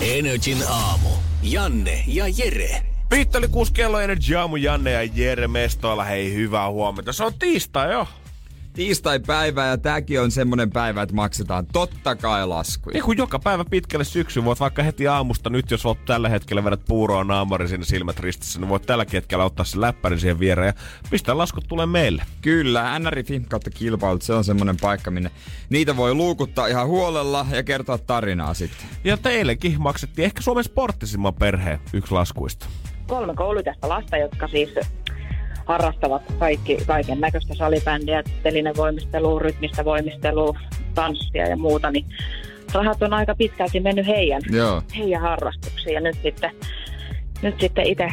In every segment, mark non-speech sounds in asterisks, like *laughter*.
Energin aamu. Janne ja Jere. Viitteli kuusi kello Energy Aamu, Janne ja Jere Mestoilla. Hei, hyvää huomenta. Se on tiistai jo. Tiistai-päivä ja tääkin on semmonen päivä, että maksetaan totta kai laskuja. Niin kuin joka päivä pitkälle syksyyn, voit vaikka heti aamusta nyt, jos oot tällä hetkellä vedät puuroa naamari sinne silmät ristissä, niin voit tällä hetkellä ottaa sen läppärin siihen viereen ja pistää laskut tulee meille. Kyllä, NRI kautta kilpailut, se on semmonen paikka, minne niitä voi luukuttaa ihan huolella ja kertoa tarinaa sitten. Ja teillekin maksettiin ehkä Suomen sporttisimman perheen yksi laskuista. kolme koulutästä lasta, jotka siis harrastavat kaikki, kaiken näköistä salibändiä, telinevoimistelua, rytmistä voimistelua, tanssia ja muuta, niin rahat on aika pitkälti mennyt heidän, Joo. heidän harrastuksiin. Ja nyt sitten, nyt sitten itse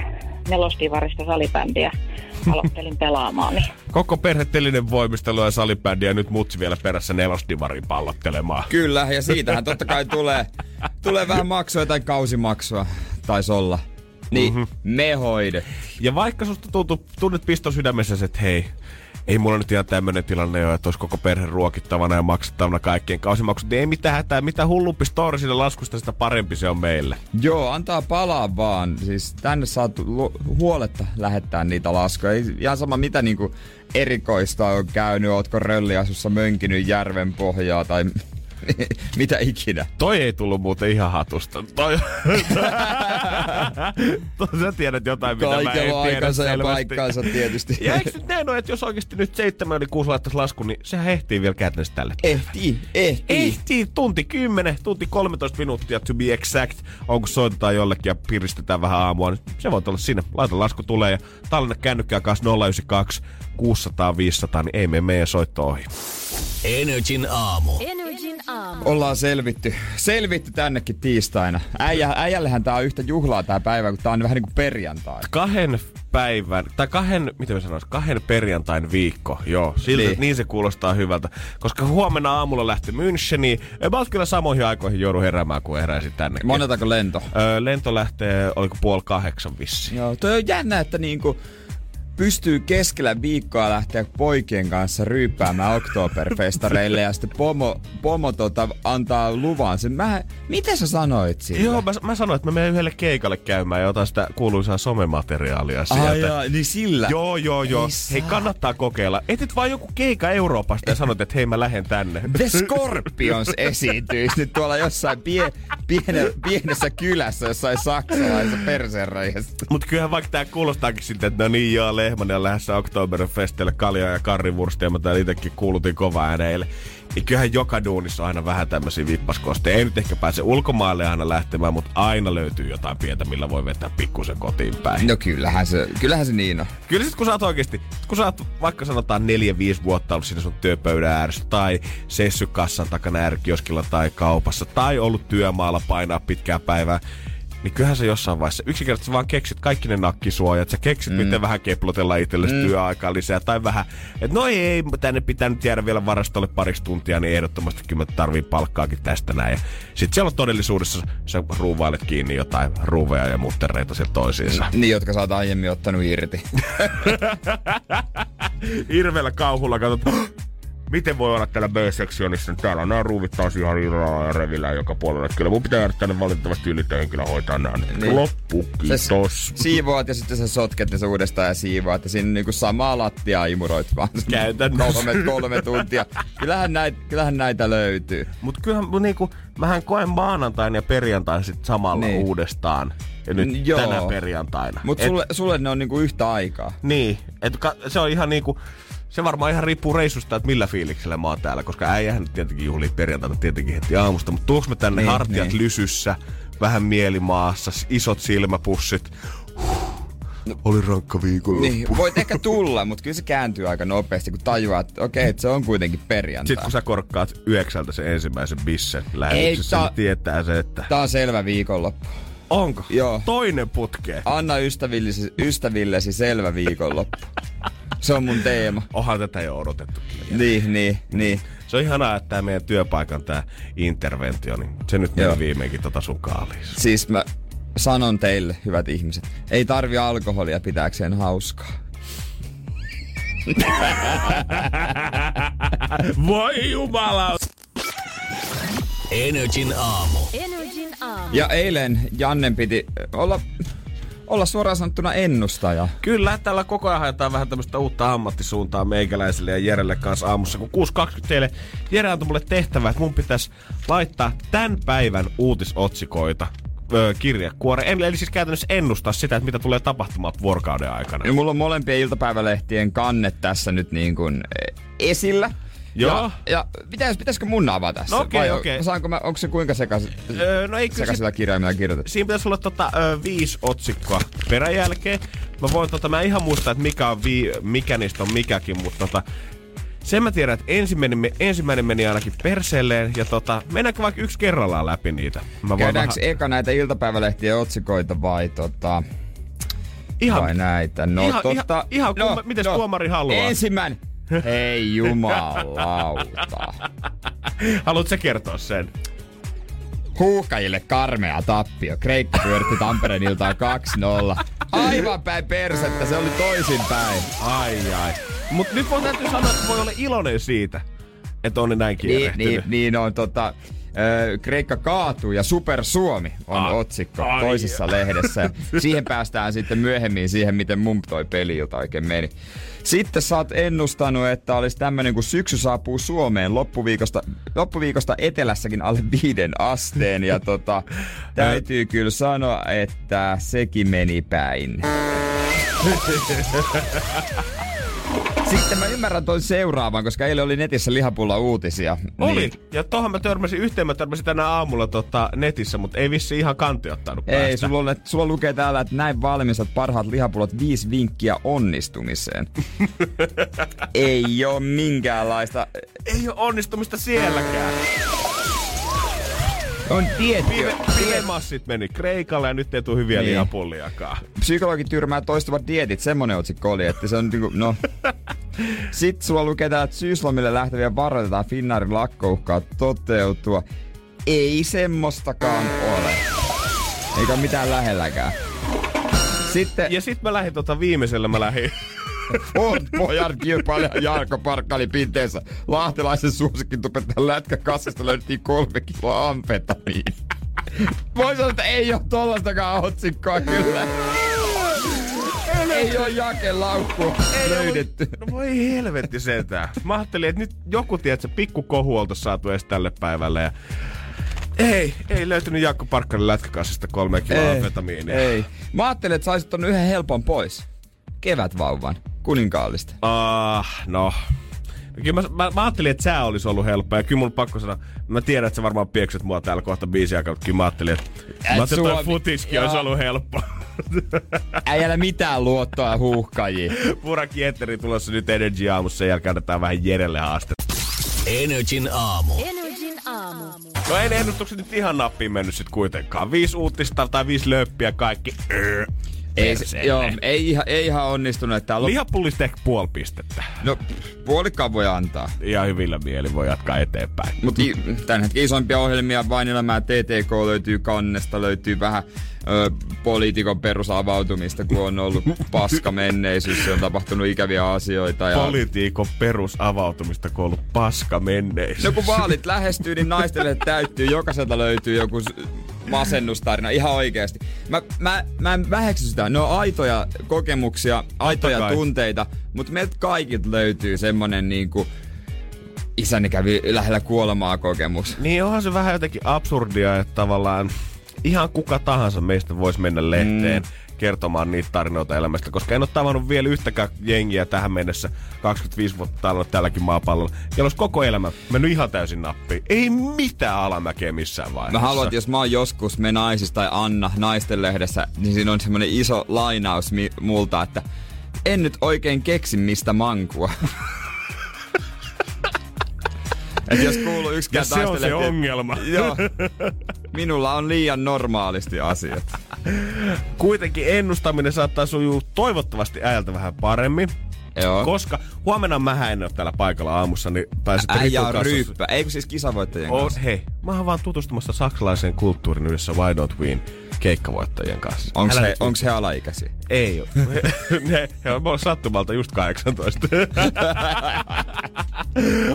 nelostivarista salibändiä *laughs* aloittelin pelaamaan. Niin Koko perhetelinen voimistelu ja salibändi ja nyt mutsi vielä perässä nelosdivarin pallottelemaan. Kyllä, ja siitähän totta kai tulee, tulee vähän maksua tai kausimaksua, taisi olla. Niin, mm-hmm. me hoidet. Ja vaikka susta tuntuu, tunnet piston sydämessä, että hei, ei mulla nyt ihan tämmönen tilanne ole, että olisi koko perhe ruokittavana ja maksettavana kaikkien kausimaksut, niin ei mitään hätää, mitä hullumpi story sinne laskusta, sitä parempi se on meille. Joo, antaa palaa vaan. Siis tänne saat huoletta lähettää niitä laskuja. Ei ihan sama mitä niinku erikoista on käynyt, ootko rölliasussa mönkinyt järven pohjaa tai *laughs* mitä ikinä. Toi ei tullut muuten ihan hatusta. Toi... *laughs* sä tiedät jotain, mitä mä en Kaikella tiedä aikansa ja selvästi. paikkaansa tietysti. Ja eikö nyt näin ole, että jos oikeasti nyt seitsemän yli kuusi laittaisi laskun, niin sehän ehtii vielä käytännössä tälle. Ehtii, ehtii. Ehtii tunti 10, tunti 13 minuuttia to be exact. Onko soitetaan jollekin ja piristetään vähän aamua, niin se voi olla sinne. Laita lasku tulee ja tallenna kännykkää kanssa 092 600 500, niin ei mene meidän soitto ohi. Energin aamu. Aamu. Ollaan selvitty. Selvitty tännekin tiistaina. Äijä, äijällehän tää on yhtä juhlaa tää päivä, kun tää on vähän niinku perjantai. Kahden päivän, tai kahden, miten mä sanoisin, kahden perjantain viikko, joo. Siltä, Niin. niin. se kuulostaa hyvältä. Koska huomenna aamulla lähti Müncheniin. About kyllä samoihin aikoihin joudun heräämään, kun heräisin tänne. Monetako lento? Öö, lento lähtee, oliko puoli kahdeksan vissi. Joo, toi on jännä, että niinku pystyy keskellä viikkoa lähteä poikien kanssa ryyppäämään Oktoberfestareille ja sitten pomo, pomo tota, antaa luvan. Sen, mä, mitä sä sanoit siitä? Joo, mä, mä sanoin, että mä menen yhdelle keikalle käymään ja otan sitä kuuluisaa somemateriaalia sieltä. Ai jaa, niin sillä. Joo, joo, joo. Ei Hei, saa. kannattaa kokeilla. Etit vaan joku keika Euroopasta ja sanot, että hei mä lähden tänne. The Scorpions esiintyisi nyt tuolla jossain pie, piene, pienessä kylässä, jossain saksalaisessa persereijassa. Mut kyllähän vaikka tää kuulostaakin siltä, että no niin joo, Lehmanen on lähdössä Oktoberfestille kaljaa ja karrivurstia, mä täällä itekin kuulutin kova ääneille. Niin kyllähän joka duunissa on aina vähän tämmöisiä vippaskosteja. Ei nyt ehkä pääse ulkomaille aina lähtemään, mutta aina löytyy jotain pientä, millä voi vetää pikkusen kotiin päin. No kyllähän se, kyllähän se niin on. Kyllä sit kun sä oot oikeesti, kun sä oot vaikka sanotaan 4-5 vuotta ollut siinä sun työpöydän ääressä tai seissy kassan takana ärkioskilla tai kaupassa tai ollut työmaalla painaa pitkää päivää, niin kyllähän se jossain vaiheessa yksinkertaisesti vaan keksit kaikki ne nakkisuojat. Sä keksit, mm. miten vähän keplotella itsellesi mm. työaikaa lisää. Tai vähän, että no ei, tänne pitää nyt jäädä vielä varastolle pariksi tuntia, niin ehdottomasti kyllä mä tarvii palkkaakin tästä näin. Ja sit siellä on todellisuudessa, sä ruuvailet kiinni jotain ruuveja ja muttereita sieltä toisiinsa. Niin, jotka sä oot aiemmin ottanut irti. *laughs* hirveällä kauhulla katsot, miten voi olla täällä B-sektionissa, niin täällä on nämä ruuvit taas ihan irrallaan ja revillä joka puolella. Että Kyllä mun pitää jäädä tänne valitettavasti ylitöihin kyllä hoitaa nämä. Niin. Loppu, Sä kiitos. siivoat ja sitten sä sotket ne uudestaan ja siivoat ja siinä niinku samaa lattiaa imuroit vaan. Käytännössä. Kolme, kolme tuntia. Kyllähän näitä, kyllähän näitä löytyy. Mut kyllähän mun niinku, mähän koen maanantain ja perjantain sit samalla Niin. uudestaan. Ja nyt joo. tänä perjantaina. Mut Et- sulle, sulle ne on niinku yhtä aikaa. Niin, ka- se on ihan niinku, se varmaan ihan riippuu reissusta, että millä fiiliksellä mä oon täällä, koska äijähän nyt tietenkin juhlii perjantaina tietenkin heti aamusta, mutta tuoks me tänne Niin, hartiat niin. lysyssä, vähän mielimaassa, isot silmäpussit, huh, Oli rankka viikolla. Niin, voit ehkä tulla, mutta kyllä se kääntyy aika nopeasti, kun tajuaa, että okei, okay, että se on kuitenkin perjantai. Sitten kun sä korkkaat yhdeksältä sen ensimmäisen bissen lähetyksessä, niin ta- tietää se, että... Tää on selvä viikonloppu. Onko? Joo. Toinen putkeen. Anna ystävillesi, ystävillesi selvä viikonloppu. *laughs* Se on mun teema. Onhan tätä jo odotettu. Niin, niin, niin. Se on ihanaa, että tämä meidän työpaikan tämä interventio, niin se nyt meni Joo. viimeinkin tota sun kaaliin. Siis mä sanon teille, hyvät ihmiset, ei tarvi alkoholia pitääkseen hauskaa. *laughs* Voi jumala! Energin aamu. Energin aamu. Ja eilen Jannen piti olla, olla suoraan sanottuna ennustaja. Kyllä, tällä koko ajan haetaan vähän tämmöistä uutta ammattisuuntaa meikäläiselle ja Jerelle kanssa aamussa. Kun 6.20 teille Jere antoi mulle tehtävä, että mun pitäisi laittaa tämän päivän uutisotsikoita kirjekuoreen. Eli, siis käytännössä ennustaa sitä, että mitä tulee tapahtumaan vuorokauden aikana. Ja mulla on molempien iltapäivälehtien kannet tässä nyt niin kuin eh, esillä. Joo. Ja, ja pitäis, pitäisikö mun avata tässä? No okei, Vai okei. Saanko mä, onko se kuinka sekas, Öö, no ei kyllä sekaisilla kirjaimilla kirjoitettu? siinä pitäisi olla tota, ö, viisi otsikkoa peräjälkeen. Mä voin tota, mä en ihan muista, että mikä, on vii, mikä niistä on mikäkin, mutta tota, sen mä tiedän, että ensimmäinen, ensimmäinen meni ainakin perseelleen, ja tota, mennäänkö vaikka yksi kerrallaan läpi niitä? Mä voin Käydäänkö vähän- eka näitä iltapäivälehtien otsikoita vai tota... ihan, vai näitä? No ihan- tota... ihan- ihan kumma- mites tuomari haluaa? Ensimmäinen. Hei jumalauta. Haluatko kertoa sen? Huuhkajille karmea tappio. Kreikka pyöritti Tampereen iltaa 2-0. Aivan päin persettä, se oli toisinpäin. Ai ai. Mut nyt voi täytyy sanoa, että voi olla iloinen siitä, että on näin Niin, niin, niin on tota... Kreikka kaatuu ja Super Suomi on Ai, otsikko ai. toisessa lehdessä. Siihen päästään sitten myöhemmin siihen, miten mun toi peliilta oikein meni. Sitten sä oot ennustanut, että olisi tämmönen, kun syksy saapuu Suomeen loppuviikosta, loppuviikosta etelässäkin alle viiden asteen. Ja tota, *laughs* täytyy kyllä sanoa, että sekin meni päin. *laughs* Sitten mä ymmärrän ton seuraavan, koska eilen oli netissä lihapulla uutisia. Oli. Niin, Ja tohon mä törmäsin, yhteen mä törmäsin tänä aamulla tota, netissä, mutta ei vissi ihan kanti ottanut ei, päästä. sulla, on, sulla lukee täällä, että näin valmistat parhaat lihapullot viisi vinkkiä onnistumiseen. *laughs* ei oo minkäänlaista. Ei ole onnistumista sielläkään. On tietty. Pive, pivemassit meni Kreikalle ja nyt ei tule hyviä Niin. lihapulliakaan. Psykologi tyrmää toistuvat dietit, semmonen otsikko oli, että se on niinku, no. Sitten sulla lukee täällä, että syyslomille lähteviä varoitetaan Finnaarin lakkouhkaa toteutua. Ei semmostakaan ole. Eikä ole mitään lähelläkään. Sitten Ja sit mä lähdin tota viimeisellä, mä lähdin Old pojan kilpailija Jarkko Parkkali pinteessä. Lahtelaisen suosikin tupettajan lätkäkassasta löydettiin kolme kiloa amfetamiin. Voi sanoa, että ei oo tollastakaan otsikkoa kyllä. Ei oo jakelaukkua löydetty. No voi helvetti sentään. Mä ajattelin, että nyt joku, tiedät, pikku kohu oltais saatu edes tälle päivälle. Ja... Ei, ei löytynyt Jaakko Parkkanen lätkäkassista kolme kiloa amfetamiinia. ei. Mä ajattelin, että saisit ton yhden helpon pois. Kevätvauvan. Kuninkaallista. Ah, no. Kyllä mä, mä, mä, ajattelin, että sää olisi ollut helppo. Ja kyllä mun pakko sanoa, mä tiedän, että sä varmaan piekset mua täällä kohta biisiä kautta. Kyllä mä ajattelin, että, mä ajattelin, että futiskin olisi ollut helppo. *laughs* Äijällä mitään luottoa huuhkajia. Puraki Etteri tulossa nyt Energy aamussa. Sen jälkeen annetaan vähän Jerelle haaste. Energin aamu. Energin aamu. No ei ne ennustukset nyt ihan nappiin mennyt sit kuitenkaan. Viisi uutista tai viisi löppiä kaikki. Öö, Ei, se, joo, ei, ihan, ei ihan onnistunut. Että on, Lihapullista ehkä puoli pistettä. no, puolikkaan voi antaa. Ihan hyvillä mieli voi jatkaa eteenpäin. Mutta tämän hetken isompia ohjelmia, vain elämää TTK löytyy kannesta, löytyy vähän ö, poliitikon perusavautumista, kun on ollut *laughs* paska menneisyys, on tapahtunut ikäviä asioita. Ja... Politiikon perusavautumista, kun on ollut paska menneisyys. No kun vaalit lähestyy, niin naistelle täyttyy, jokaiselta löytyy joku masennustarina, ihan oikeasti. Mä, mä, mä en väheksy sitä, ne on aitoja kokemuksia, aitoja kai. tunteita, mutta meiltä kaikilta löytyy semmonen niinku, isäni kävi lähellä kuolemaa kokemus. Niin onhan se vähän jotenkin absurdia, että tavallaan ihan kuka tahansa meistä voisi mennä lehteen mm. Kertomaan niitä tarinoita elämästä, koska en ole tavannut vielä yhtäkään jengiä tähän mennessä 25 vuotta täällä tälläkin maapallolla. Ja olisi koko elämä mennyt ihan täysin nappiin. Ei mitään alamäkeä missään vaiheessa. Mä haluan, että jos mä oon joskus me naisista tai Anna naisten lehdessä, niin siinä on semmoinen iso lainaus mi- multa, että en nyt oikein keksi mistä mankua. *laughs* Et jos kuuluu ja yksikään se on se taistelehti- ongelma. Joo. Minulla on liian normaalisti asiat. Kuitenkin ennustaminen saattaa sujua toivottavasti äältä vähän paremmin. Joo. Koska huomenna mä en ole täällä paikalla aamussa, niin tai sitten Äijä on ryyppä. Eikö siis kisavoittajien Oh, kanssa? hei, mä oon vaan tutustumassa saksalaiseen kulttuuriin yhdessä Why Don't Win keikkavoittajien kanssa. Onks Älä he, onks he alaikäisiä? Ei oo. *laughs* ne, he on sattumalta just 18. *laughs*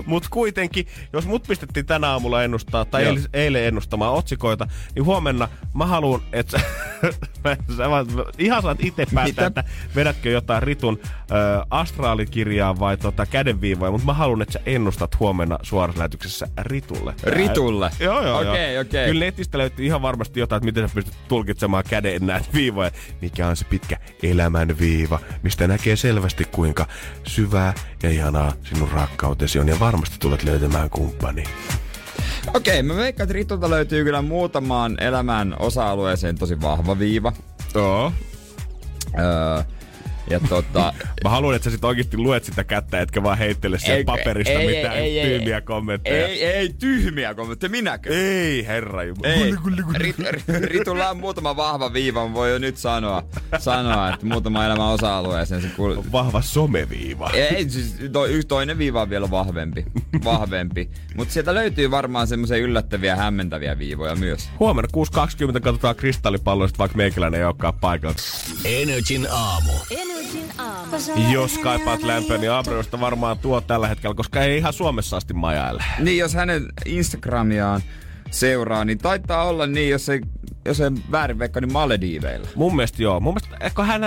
Mut kuitenkin, jos mut pistettiin tänä aamulla ennustaa, tai Joo. eilen, eilen ennustamaan otsikoita, niin huomenna mä haluan, että sä, *laughs* sä vaan- ihan saat itse päättää, että vedätkö jotain Ritun ö, astraalikirjaa vai tota kädenviivoja, mutta mä haluan, että sä ennustat huomenna suorassa lähetyksessä Ritulle. Ritulle? Joo, joo, joo. Okei, okei. Kyllä netistä löytyy ihan varmasti jotain, että miten sä pystyt tulkitsemaan käden näitä viivoja. Mikä on se pitkä elämän viiva, mistä näkee selvästi kuinka syvää ja ihanaa sinun rakkautesi on. Ja varmasti tulet löytämään kumppani. Okei, mä veikkaan, että Ritulta löytyy kyllä muutamaan elämän osa-alueeseen tosi vahva viiva. Joo. Öö, ja tota... Mä haluan, että sä sit oikeesti luet sitä kättä, etkä vaan heittele sieltä Ei- paperista ei- mitään ei- ei- tyhmiä kommentteja. ei, ei tyhmiä kommentteja, minäkö? Ei, herra Jumala. Ei. Rit, rit, Ritulla on muutama vahva viiva, mä voin jo nyt sanoa, sanoa että muutama elämän osa-alueeseen se kuuluu. Vahva someviiva. Ei, siis to, yksi toinen viiva on vielä vahvempi. vahvempi. Mutta sieltä löytyy varmaan semmoisia yllättäviä, hämmentäviä viivoja myös. Huomenna 6.20 katsotaan kristallipalloista, vaikka meikäläinen ei olekaan paikalla. Energin aamu. Energin aamu. Jos kaipaat lämpöä, niin Abreusta varmaan tuo tällä hetkellä, koska ei ihan Suomessa asti majaile. Niin, jos hänen Instagramiaan seuraa, niin taitaa olla niin, jos ei, jos ei väärin veikka, niin Malediiveillä. Mun mielestä joo. Mun mielestä, eikö hän,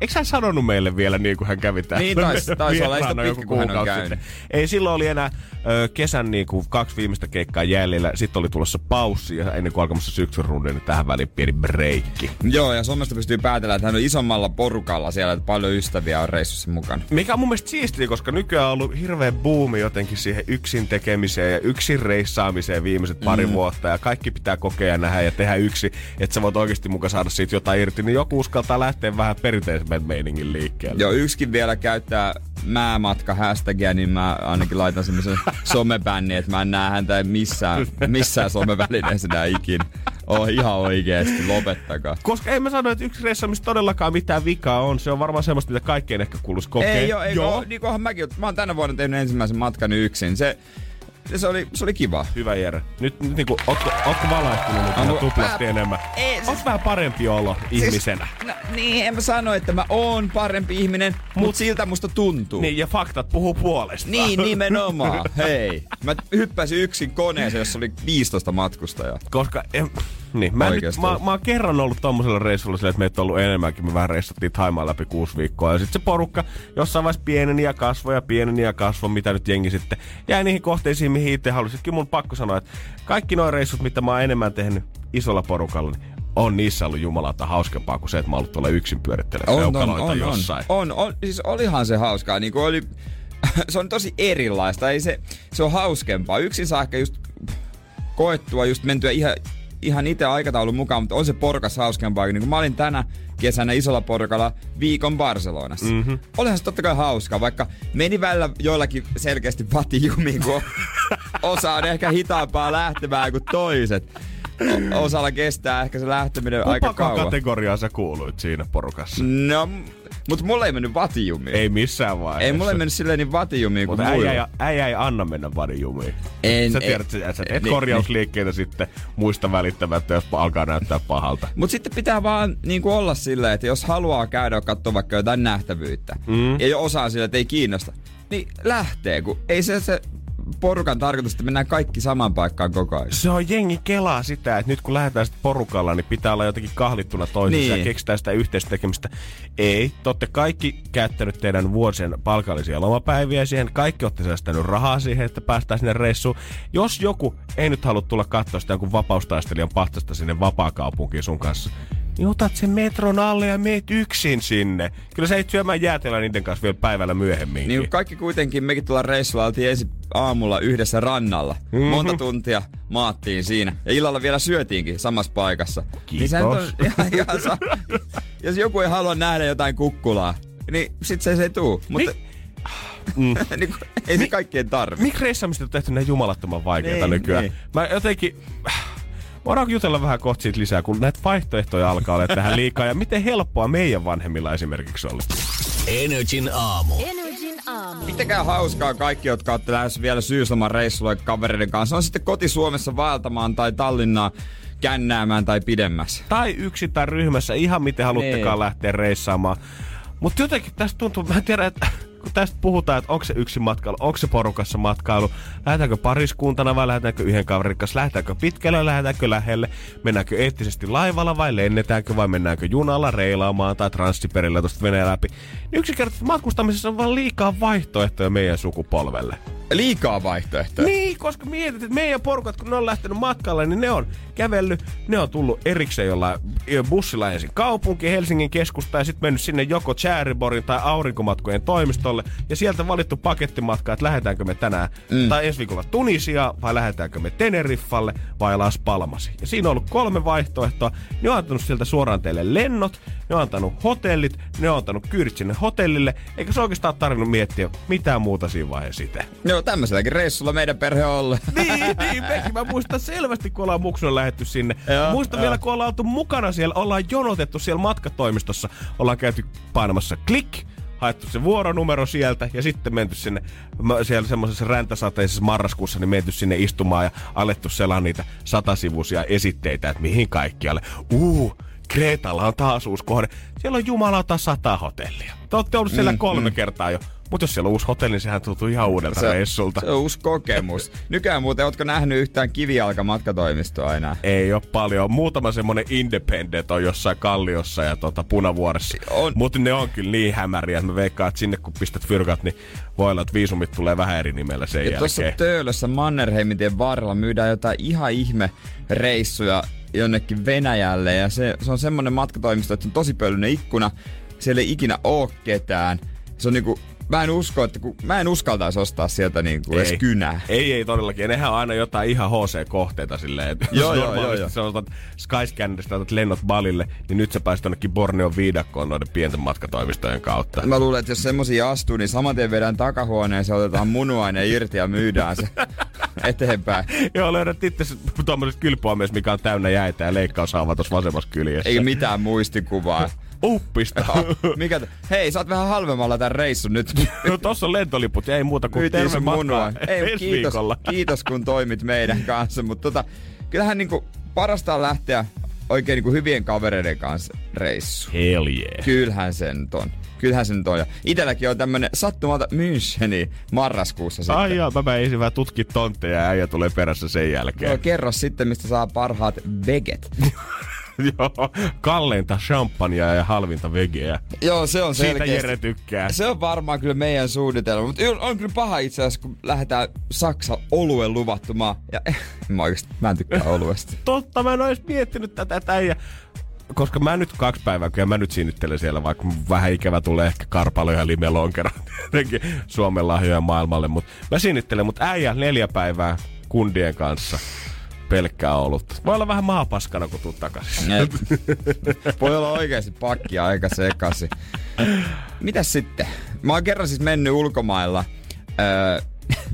eikö hän sanonut meille vielä niin kuin hän kävi täällä? Niin, taisi- taisi olla. Sitä pitkä, kun hän on käynyt. sitten. Ei, silloin oli enää ö, kesän niin kuin kaksi viimeistä keikkaa jäljellä. Sitten oli tulossa paussi ja ennen kuin alkamassa syksyn runde, niin tähän väliin pieni breikki. Joo, ja Suomesta pystyy päätellä, että hän on isommalla porukalla siellä, että paljon ystäviä on reissussa mukana. Mikä on mun mielestä siistiä, koska nykyään on ollut hirveä buumi jotenkin siihen yksin tekemiseen ja yksin reissaamiseen viimeiset pari Mm. vuotta. Ja kaikki pitää kokea ja nähdä ja tehdä yksi, että sä voit oikeasti mukaan saada siitä jotain irti. Niin joku uskaltaa lähteä vähän perinteisemmän meiningin liikkeelle. Joo, yksikin vielä käyttää määmatka hashtagia, niin mä ainakin laitan semmoisen *laughs* somebänni, että mä en näe häntä missään, missään somevälineessä enää ikinä. Oh, ihan oikeesti, lopettakaa. Koska ei mä sano, että yksi reissaamista todellakaan mitään vikaa on. Se on varmaan semmoista, mitä kaikkeen ehkä kuuluisi kokea. Ei joo, ei joo. Niin mäkin, mä oon tänä vuonna tehnyt ensimmäisen matkan yksin. Se, se, oli, se oli kiva. Hyvä Jere. Nyt, nyt niinku, ootko, ootko valaistunut nyt ihan Onko- tuplasti mä- enemmän? Ei, siis- Onko vähän parempi olo ihmisenä? No, niin, en mä sano, että mä oon parempi ihminen, mut, mut siltä musta tuntuu. Niin, ja faktat puhuu puolesta. Niin, *laughs* nimenomaan. Hei. Mä hyppäsin yksin koneeseen, jossa oli 15 matkustajaa. Koska, em, niin, mä, nyt, mä, mä oon kerran ollut tommosella reissulla silleen, että meitä on ollut enemmänkin. Me vähän reissattiin Thaimaan läpi kuusi viikkoa. Ja sitten se porukka jossain vaiheessa pieneni ja kasvoi ja pieneni ja kasvoi, mitä nyt jengi sitten jäi niihin kohteisiin, mihin itse halusi. Kyllä mun pakko sanoa, että kaikki nuo reissut, mitä mä oon enemmän tehnyt isolla porukalla, niin on niissä ollut jumalauta hauskempaa kuin se, että mä oon ollut tuolla yksin pyörittelemässä On, on, on, on, jossain. on, on. Siis olihan se hauskaa. Niin kuin oli, *laughs* se on tosi erilaista. Ei se, se on hauskempaa. Yksin saa ehkä just koettua, just mentyä ihan, ihan itse aikataulun mukaan, mutta on se porkas hauskempaa. Niin kuin mä olin tänä kesänä isolla porukalla viikon Barcelonassa. Mm-hmm. Olihan se totta kai hauskaa, vaikka meni välillä joillakin selkeästi vatijumiin, kun osa on ehkä hitaampaa lähtemään kuin toiset. O- osalla kestää ehkä se lähteminen aika Kupako kauan. kategoriaan sä kuuluit siinä porukassa? No, mutta mulla ei mennyt vatijumiin. Ei missään vaiheessa. Ei mulla ei mennyt silleen niin vatijumiin kuin Mutta äijä, äijä ei anna mennä vadijumiin. En- sä en- tiedät, sä, sä teet niin, korjausliikkeitä sitten muista välittämättä, jos alkaa näyttää pahalta. Mutta sitten pitää vaan niin kuin olla silleen, että jos haluaa käydä katsoa vaikka jotain nähtävyyttä, mm. ja osaa sillä, että ei kiinnosta, niin lähtee, kun ei se, se porukan tarkoitus, että mennään kaikki samaan paikkaan koko ajan. Se on jengi kelaa sitä, että nyt kun lähdetään sitten porukalla, niin pitää olla jotenkin kahlittuna toisissa Niin. ja keksitään sitä yhteistä tekemistä. Ei, te olette kaikki käyttänyt teidän vuosien palkallisia lomapäiviä siihen. Kaikki olette säästänyt rahaa siihen, että päästään sinne reissuun. Jos joku ei nyt halua tulla katsoa sitä jonkun vapaustaistelijan pahtasta sinne vapaakaupunkiin sun kanssa, niin otat sen metron alle ja meet yksin sinne. Kyllä sä et syömään jäätelöä niiden kanssa vielä päivällä myöhemmin. Niin kaikki kuitenkin, mekin tuolla reissulla oltiin ensin aamulla yhdessä rannalla. Mhm. Monta tuntia maattiin siinä. Ja illalla vielä syötiinkin samassa paikassa. Niin Kiitos. on *laughs* ihan, ihan sa- Jos joku ei halua nähdä jotain kukkulaa, niin sit se, se ei tuu. Mutta *laughs* Mm. *laughs* niin kuin, ei se kaikkien tarvi. Miksi reissaamista on tehty näin jumalattoman vaikeaa Niin, nykyään? niin. Mä jotenkin... Voidaan jutella vähän kohta siitä lisää, kun näitä vaihtoehtoja alkaa olla tähän liikaa. Ja miten helppoa meidän vanhemmilla esimerkiksi oli. Energin aamu. Energin aamu. Pitäkää hauskaa kaikki, jotka olette lähes vielä syysloman reissulle kavereiden kanssa. On sitten koti Suomessa vaeltamaan tai Tallinnaa kännäämään tai pidemmässä. Tai yksin tai ryhmässä, ihan miten haluttekaan Niin. lähteä reissaamaan. Mutta jotenkin tästä tuntuu, mä en tiedä, että kun tästä puhutaan, että onko se yksin matkailu, onko se porukassa matkailu, lähdetäänkö pariskuntana vai lähdetäänkö yhden kaverin kanssa, lähdetäänkö pitkälle, lähdetäänkö lähelle, mennäänkö eettisesti laivalla vai lennetäänkö vai mennäänkö junalla reilaamaan tai transsiperillä tuosta veneen läpi. Niin yksinkertaisesti matkustamisessa on vaan liikaa vaihtoehtoja meidän sukupolvelle. Liikaa vaihtoehtoja. Niin, koska mietit, että meidän porukat, kun ne on lähtenyt matkalle, niin ne on kävellyt, ne on tullut erikseen jollain bussilla ensin kaupunki Helsingin keskusta ja sitten mennyt sinne joko Chääriborin tai aurinkomatkojen toimistolle ja sieltä valittu pakettimatka, että lähdetäänkö me tänään mm. tai ensi viikolla Tunisia vai lähdetäänkö me Teneriffalle vai Las Palmasi. Ja siinä on ollut kolme vaihtoehtoa. Ne on antanut sieltä suoraan teille lennot, ne on antanut hotellit, ne on antanut kyydit sinne hotellille, eikä se oikeastaan tarvinnut miettiä mitään muuta siinä vaiheessa itse. Joo, tämmöiselläkin reissulla meidän perhe on ollut. *laughs* niin, niin, Pekki, mä muistan selvästi, kun ollaan muksuna lähetty sinne. Joo, muistan joo. vielä, kun ollaan oltu mukana siellä, ollaan jonotettu siellä matkatoimistossa. Ollaan käyty painamassa klik, haettu se vuoronumero sieltä ja sitten menty sinne siellä semmoisessa räntäsateisessa marraskuussa, niin menty sinne istumaan ja alettu selaa niitä satasivuisia esitteitä, että mihin kaikkialle. Uu, Kreetalla on taas uusi kohde. Siellä on jumalauta sata hotellia. Te olette ollut siellä mm, kolme mm. kertaa jo. Mutta jos siellä on uusi hotelli, niin sehän tuntuu ihan uudelta Se, reissulta. se on uusi kokemus. Nykyään muuten, ootko nähnyt yhtään kivijalka matkatoimistoa enää? Ei ole paljon. Muutama semmonen independent on jossain Kalliossa ja tota Punavuoressa. On. Mutta ne on kyllä niin hämäriä, että mä veikkaan, että sinne kun pistät fyrkat, niin voi olla, että viisumit tulee vähän eri nimellä sen Ja tuossa jälkeen. Töölössä Mannerheimintien varrella myydään jotain ihan ihme reissuja jonnekin Venäjälle. Ja se, se on semmonen matkatoimisto, että se on tosi pölyinen ikkuna. Siellä ei ikinä oo ketään. Se on niinku, mä en usko, että kun, mä en uskaltaisi ostaa sieltä niinku edes kynää. Ei, ei todellakin. Ja nehän on aina jotain ihan HC-kohteita silleen. Että Joo, jos *laughs* joo, joo, joo. sä otat Skyscannerista otat lennot Balille, niin nyt sä pääset jonnekin Borneon viidakkoon noiden pienten matkatoimistojen kautta. Mä luulen, että jos semmosia astuu, niin saman tien vedään takahuoneeseen, otetaan munuaine irti ja myydään se *laughs* eteenpäin. Joo, löydät itse tuommoisesta kylpyammeesta, mikä on täynnä jäitä ja leikkaushaava tuossa vasemmassa kyljessä. Eikä mitään muistikuvaa. Uppista. Mikä t- Hei, sä oot vähän halvemmalla tän reissun nyt. *laughs* No tossa on lentoliput ja ei muuta kuin Myytiin terve matkaa. Ei, kiitos, viikolla. kiitos kun toimit meidän kanssa, mutta tota, kyllähän niinku parasta on lähteä oikein niinku hyvien kavereiden kanssa reissu. Hell yeah. Kyllähän sen nyt on. Kyllähän sen nyt on. Ja itelläkin on tämmönen sattumalta Müncheni marraskuussa sitten. Ai joo, mä menisin vähän tutki tontteja ja äijä tulee perässä sen jälkeen. Joo, kerro sitten, mistä saa parhaat veget. *laughs* *laughs* Joo, kalleinta champagnea ja halvinta vegeä. Joo, se on Siitä selkeästi. Jere tykkää. Se on varmaan kyllä meidän suunnitelma, mutta on kyllä paha itse asiassa, kun lähdetään Saksa oluen luvattumaan. Ja *laughs* mä oikeasti, mä en tykkää *laughs* oluesta. Totta, mä en ole edes miettinyt tätä, että äijä koska mä nyt kaksi päivää, kun mä nyt sinnittelen siellä, vaikka vähän ikävä tulee ehkä karpalo ja limelonkero jotenkin Suomen lahjoja maailmalle, mutta mä sinnittelen, mutta äijä neljä päivää kundien kanssa pelkkää olutta. Voi olla vähän maapaskana, kun tuut takaisin. Et, *laughs* voi olla oikeasti pakki aika sekasi. Mitäs sitten? Mä oon kerran siis mennyt ulkomailla öö,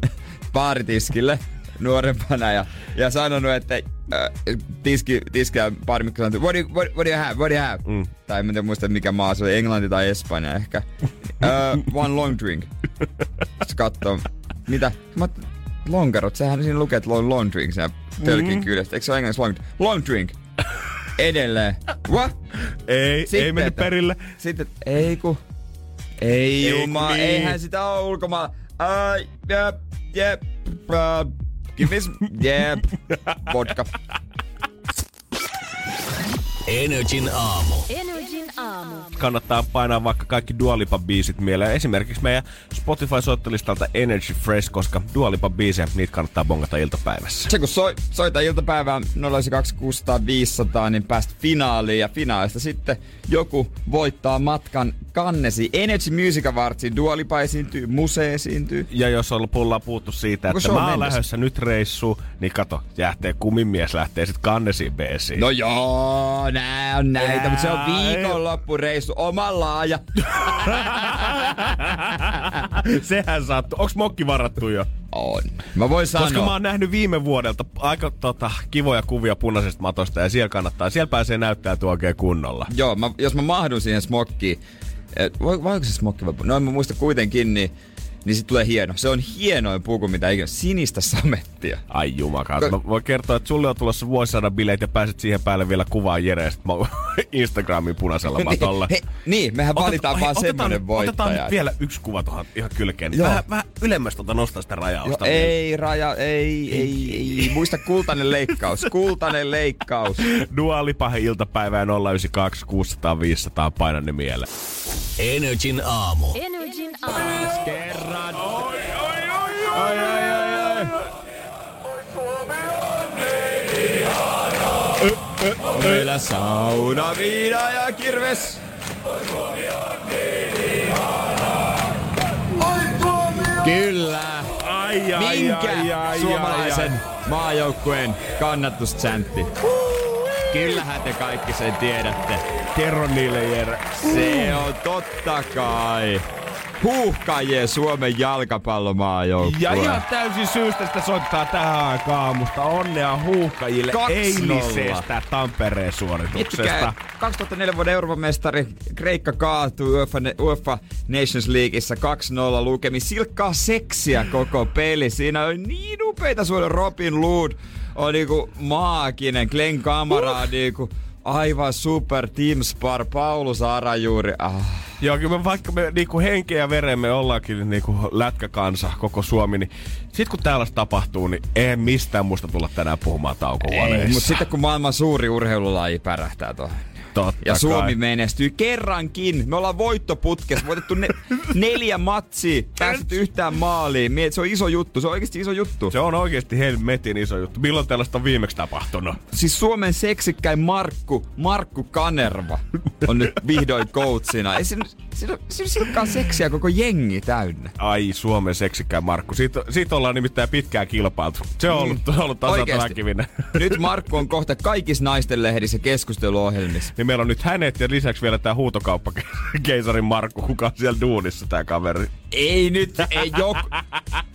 *laughs* baaritiskille nuorempana ja, ja sanonut, että öö, tiski, tiski ja baarimikko sanoi, what do, you, what, what do you have, what do you have? Mm. Tai en tiedä muista mikä maa se oli, Englanti tai Espanja ehkä. öö, one long drink. Sitten katsoo, mitä? Mä lonkerot, sehän siinä lukee, että long, long drink siinä tölkin mm. kyljestä. Eikö se ole englanniksi long, long drink? Edelleen. What? Ei, ei mennyt että- perille. Sitten, ei ku. Ei Ei juma, niin. eihän sitä ole ulkomailla. Uh, jep, jep, uh, give me some, *laughs* jep, vodka. Energin aamu. Energin aamu. kannattaa painaa vaikka kaikki Dualipan biisit mieleen. Esimerkiksi meidän Spotify-soittolistalta Energy Fresh, koska Dualipan biisejä, niitä kannattaa bongata iltapäivässä. Se kun soi, soita iltapäivään 092 500, niin pääst finaaliin ja finaalista sitten joku voittaa matkan kannesi. Energy Music Awardsiin Dualipa esiintyy, Muse esiintyy. Ja jos on pullaa puhuttu siitä, Onko että on mä oon lähdössä nyt reissuun, niin kato, jähtee kumimies lähtee sit kannesiin beesiin. No joo, nää on näitä, mutta se on viikonloppureissu omalla aja. *laughs* Sehän sattuu. Onks mokki varattu jo? On. Mä voin sanoa. Koska mä oon nähnyt viime vuodelta aika tota, kivoja kuvia punaisesta matosta ja siellä kannattaa, siellä pääsee näyttää tuo oikein kunnolla. Joo, mä, jos mä mahdun siihen smokkiin, vai, vai onko se smokki vai No en muista kuitenkin, niin, niin sit tulee hieno. Se on hienoin puku, mitä ikinä. Sinistä samettia. Ai jumakaat. Ko- Mä voin kertoa, että sulle on tulossa vuosisadan bileet ja pääset siihen päälle vielä kuvaa Jere sit mä *laughs* Instagramin punaisella matolla. He, niin, mehän valitaan hei, vaan otetaan, semmonen Otetaan voittaja. nyt vielä yksi kuva tuohon ihan kylkeen. Niin Joo. vähän, vähän ylemmäs tuota nostaa sitä Joo, rajausta. vielä. ei, raja, ei, ei, ei. Muista kultainen leikkaus. *laughs* Kultainen leikkaus. Dua Lipa iltapäivää 092 600 500 paina ne mieleen. Energin aamu. Energin aamu. Kerran. Ai, ai, ai, ai. Meillä sauna, viina ja kirves. Kyllä. Ai, ai, Minkä ai, ai, suomalaisen ai, maajoukkueen kannatuschantti? Kyllähän te kaikki sen tiedätte. Kerro niille Jere. Se on totta kai. Huuhkajien Suomen jalkapallomaajoukkue. Ja ihan täysin syystä sitä soittaa tähän aikaan aamusta. Onnea huuhkajille 2-0. eilisestä Tampereen suorituksesta. Miettikää, 2004 vuoden Euroopan mestari Kreikka kaatui UEFA, UEFA Nations Leagueissa 2-0 lukemi. Silkkaa seksiä koko peli. Siinä oli niin upeita suoda Robin Lood. On niinku maaginen. Glenn Kamara on niinku aivan super Team Spar. Paulus Arajuuri. Ah. Joo, kyllä me, vaikka me niinku henkeä ja veremme ollaankin niinku lätkäkansa, koko Suomi, niin sit kun tällaista tapahtuu, niin ei mistään muista tulla tänään puhumaan taukohuoneessa. Mutta sitten kun maailman suuri urheilulaji pärähtää tuohon. Totta Ja Suomi kai. menestyy kerrankin. Me ollaan voittoputkessa, voitettu ne, *laughs* neljä matsia, päästy yhtään maaliin. Miet, se on iso juttu, se on oikeasti iso juttu. Se on oikeasti helmetin iso juttu. Milloin tällaista on viimeksi tapahtunut? Siis Suomen seksikkäin Markku, Markku Kanerva on nyt vihdoin coachina. Ei siinä, siinä, siinä, seksiä koko jengi täynnä. Ai, Suomen seksikään Markku. Siitä, siitä ollaan nimittäin pitkään kilpailtu. Se on ollut, mm. ollut tasaväkivinen. Nyt Markku on kohta kaikissa naisten lehdissä keskusteluohjelmissa. Niin meillä on nyt hänet ja lisäksi vielä tää huutokauppa keisarin Markku, kuka on siellä duunissa tää kaveri. Ei nyt, ei jok...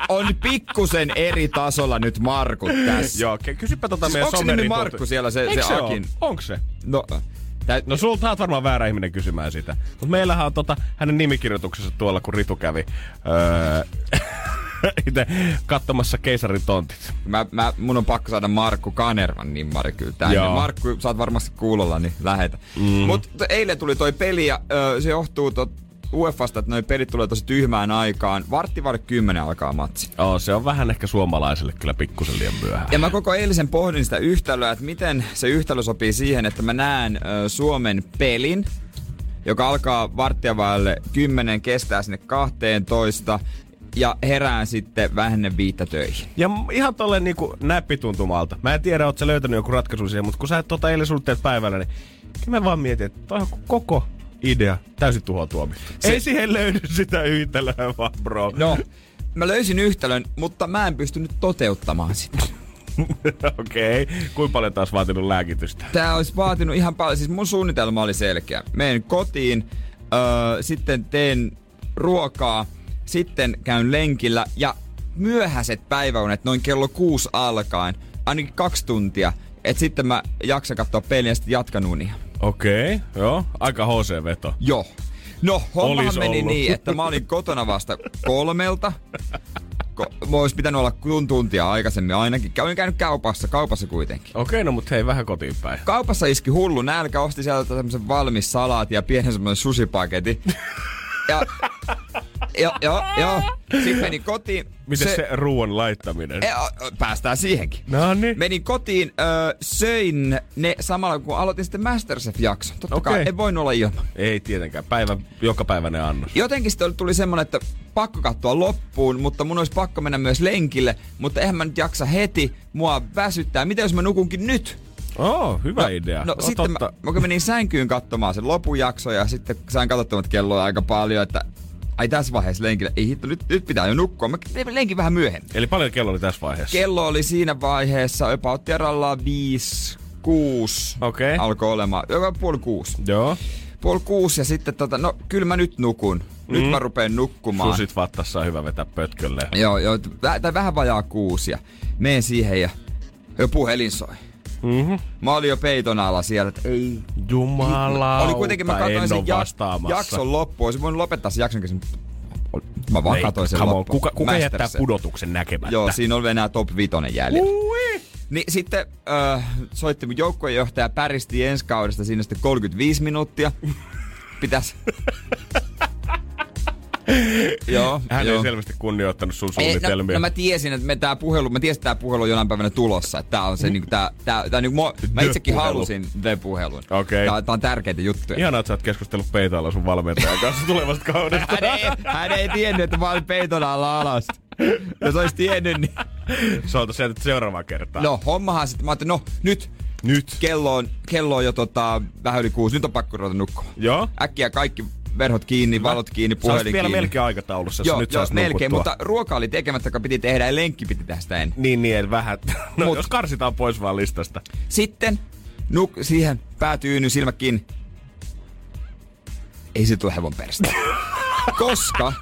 On pikkusen eri tasolla nyt Markut tässä. Joo, kysypä tota Siis meidän onko se nimi somerin Markku siellä, se- Eikö se se Akin? On? Onko se? No, No sulta oot varmaan väärä ihminen kysymään sitä. Mutta meillähän on tota, hänen nimikirjoituksessa tuolla, kun Ritu kävi öö, *laughs* itse katsomassa keisarin tontit. mä, mä, mun on pakko saada Markku Kanervan nimmari kyllä tänne. Joo. Markku, sä oot varmasti kuulolla, niin lähetä. Mm. Mut eilen tuli toi peli ja ö, se johtuu tot, UEFasta, että noi pelit tulee tosi tyhmään aikaan. Vartti vaille kymmenen alkaa matsi. Oo, se on vähän ehkä suomalaiselle kyllä pikkusen liian myöhään. Ja mä koko eilisen pohdin sitä yhtälöä, että miten se yhtälö sopii siihen, että mä näen ö, Suomen pelin, joka alkaa varttia vaille 10, kestää sinne 12 ja herään sitten vähän viittä töihin. Ja ihan tolleen niinku näppituntumalta. Mä en tiedä, oot sä löytänyt joku ratkaisu siihen, mutta kun sä et tota eilen suunnittelet päivällä, niin kyllä mä vaan mietin, että toi on koko idea täysin tuhoon tuomittu. Se- Ei siihen löydy sitä yhtälöä vaan, bro. No, mä löysin yhtälön, mutta mä en pystynyt toteuttamaan sitä. *laughs* Okei. Okay. Kuinka paljon taas vaatinut lääkitystä? Tää olisi vaatinut ihan paljon. Siis mun suunnitelma oli selkeä. Menen kotiin, öö, sitten teen ruokaa, sitten käyn lenkillä ja myöhäiset päiväunet noin kello kuusi alkaen, ainakin kaksi tuntia. Et sitten mä jaksan katsoa peliä ja sitten jatkan unia. Okei, okay. joo. Aika HC-veto. Joo. No, hommahan meni ollut. niin, että mä olin kotona vasta kolmelta. Ko- mä olisi pitänyt olla kun tuntia aikaisemmin ainakin. Olin käynyt kaupassa, kaupassa kuitenkin. Okei, okay, no mut hei, vähän kotiin päin. Kaupassa iski hullu nälkä, osti sieltä tämmöisen valmis salaat ja pienen semmoisen susipaketin. Ja Joo, joo, joo. Sitten menin kotiin. Miten se, se ruoan laittaminen? E, päästään siihenkin. No niin. Menin kotiin, ö, söin ne samalla kun aloitin sitten Masterchef-jakson. Totta Okei. kai, en voinut olla ilman. Ei tietenkään. Päivä, joka päiväinen annos. Jotenkin sitten tuli semmonen, että pakko katsoa loppuun, mutta mun olisi pakko mennä myös lenkille. Mutta eihän mä nyt jaksa heti, mua väsyttää. Mitä jos mä nukunkin nyt? Oh, hyvä idea. No, sitten mä, mä menin sänkyyn katsomaan sen loppujakso ja sitten sain katsottua, että kello on aika paljon, että ai tässä vaiheessa lenkillä, ei hitto, nyt, nyt pitää jo nukkua. Mä lenkin vähän myöhemmin. Eli paljon kello oli tässä vaiheessa? Kello oli siinä vaiheessa about erallaan 5, 6 Okei. alkoi olemaan, joka puoli kuusi. Joo. Puoli kuusi ja sitten tota, no kyllä mä nyt nukun. Nyt Mm. mä rupeen nukkumaan. Susit vattassa on hyvä vetää pötkölle. Joo, joo, tai vähän vajaa kuusi ja menen siihen ja jo puhelin soi. Mhm. Mä olin jo peiton alla siellä, että ei. Jumala. Oli kuitenkin, mä katsoin sen ja- jakson loppuun. Olisin voinut lopettaa sen jakson kesken. Mä vaan katsoin sen on, loppuun. Kuka, kuka jättää Masterchef. pudotuksen näkemättä? Joo, siinä oli enää top 5 jäljellä. Ui. Niin sitten äh, soitti mun joukkuejohtaja päristi ensi kaudesta siinä sitten 35 minuuttia. Pitäis... *laughs* joo, Hän joo. ei selvästi kunnioittanut sun suunnitelmia. no, no, mä tiesin, että me tää puhelu, mä tiesin, että tää puhelu on jonain päivänä tulossa. Että tää on se, niinku, tää, tää, tää, niinku, mo- mä itsekin puhelu. halusin The-puhelun. Okei. Tää, tää, on tärkeitä juttuja. Ihanaa, että sä oot keskustellut peitoilla sun valmentajan kanssa tulevasta kaudesta. Hän ei, hän ei tiennyt, että mä olin peiton alla alas. Jos olisi tiennyt, niin... Se on sieltä seuraavaa kertaa. No, hommahan sitten. Mä ajattelin, no nyt, Nyt. kello on, kello on jo tota, vähän yli kuusi. Nyt on pakko ruveta nukkumaan. Joo. Äkkiä kaikki verhot kiinni, valot kiinni, Sä puhelin olisit vielä melkein aikataulussa, jos Joo, nyt joo melkein, nukuttua. mutta ruoka oli tekemättä, joka piti tehdä ja lenkki piti tehdä sitä ennen. Niin, niin, vähän. *laughs* No, Mut- jos karsitaan pois vaan listasta. Sitten nuk, siihen päätyyny silmä kiinni. Ei se tule hevon perästä. *laughs* Koska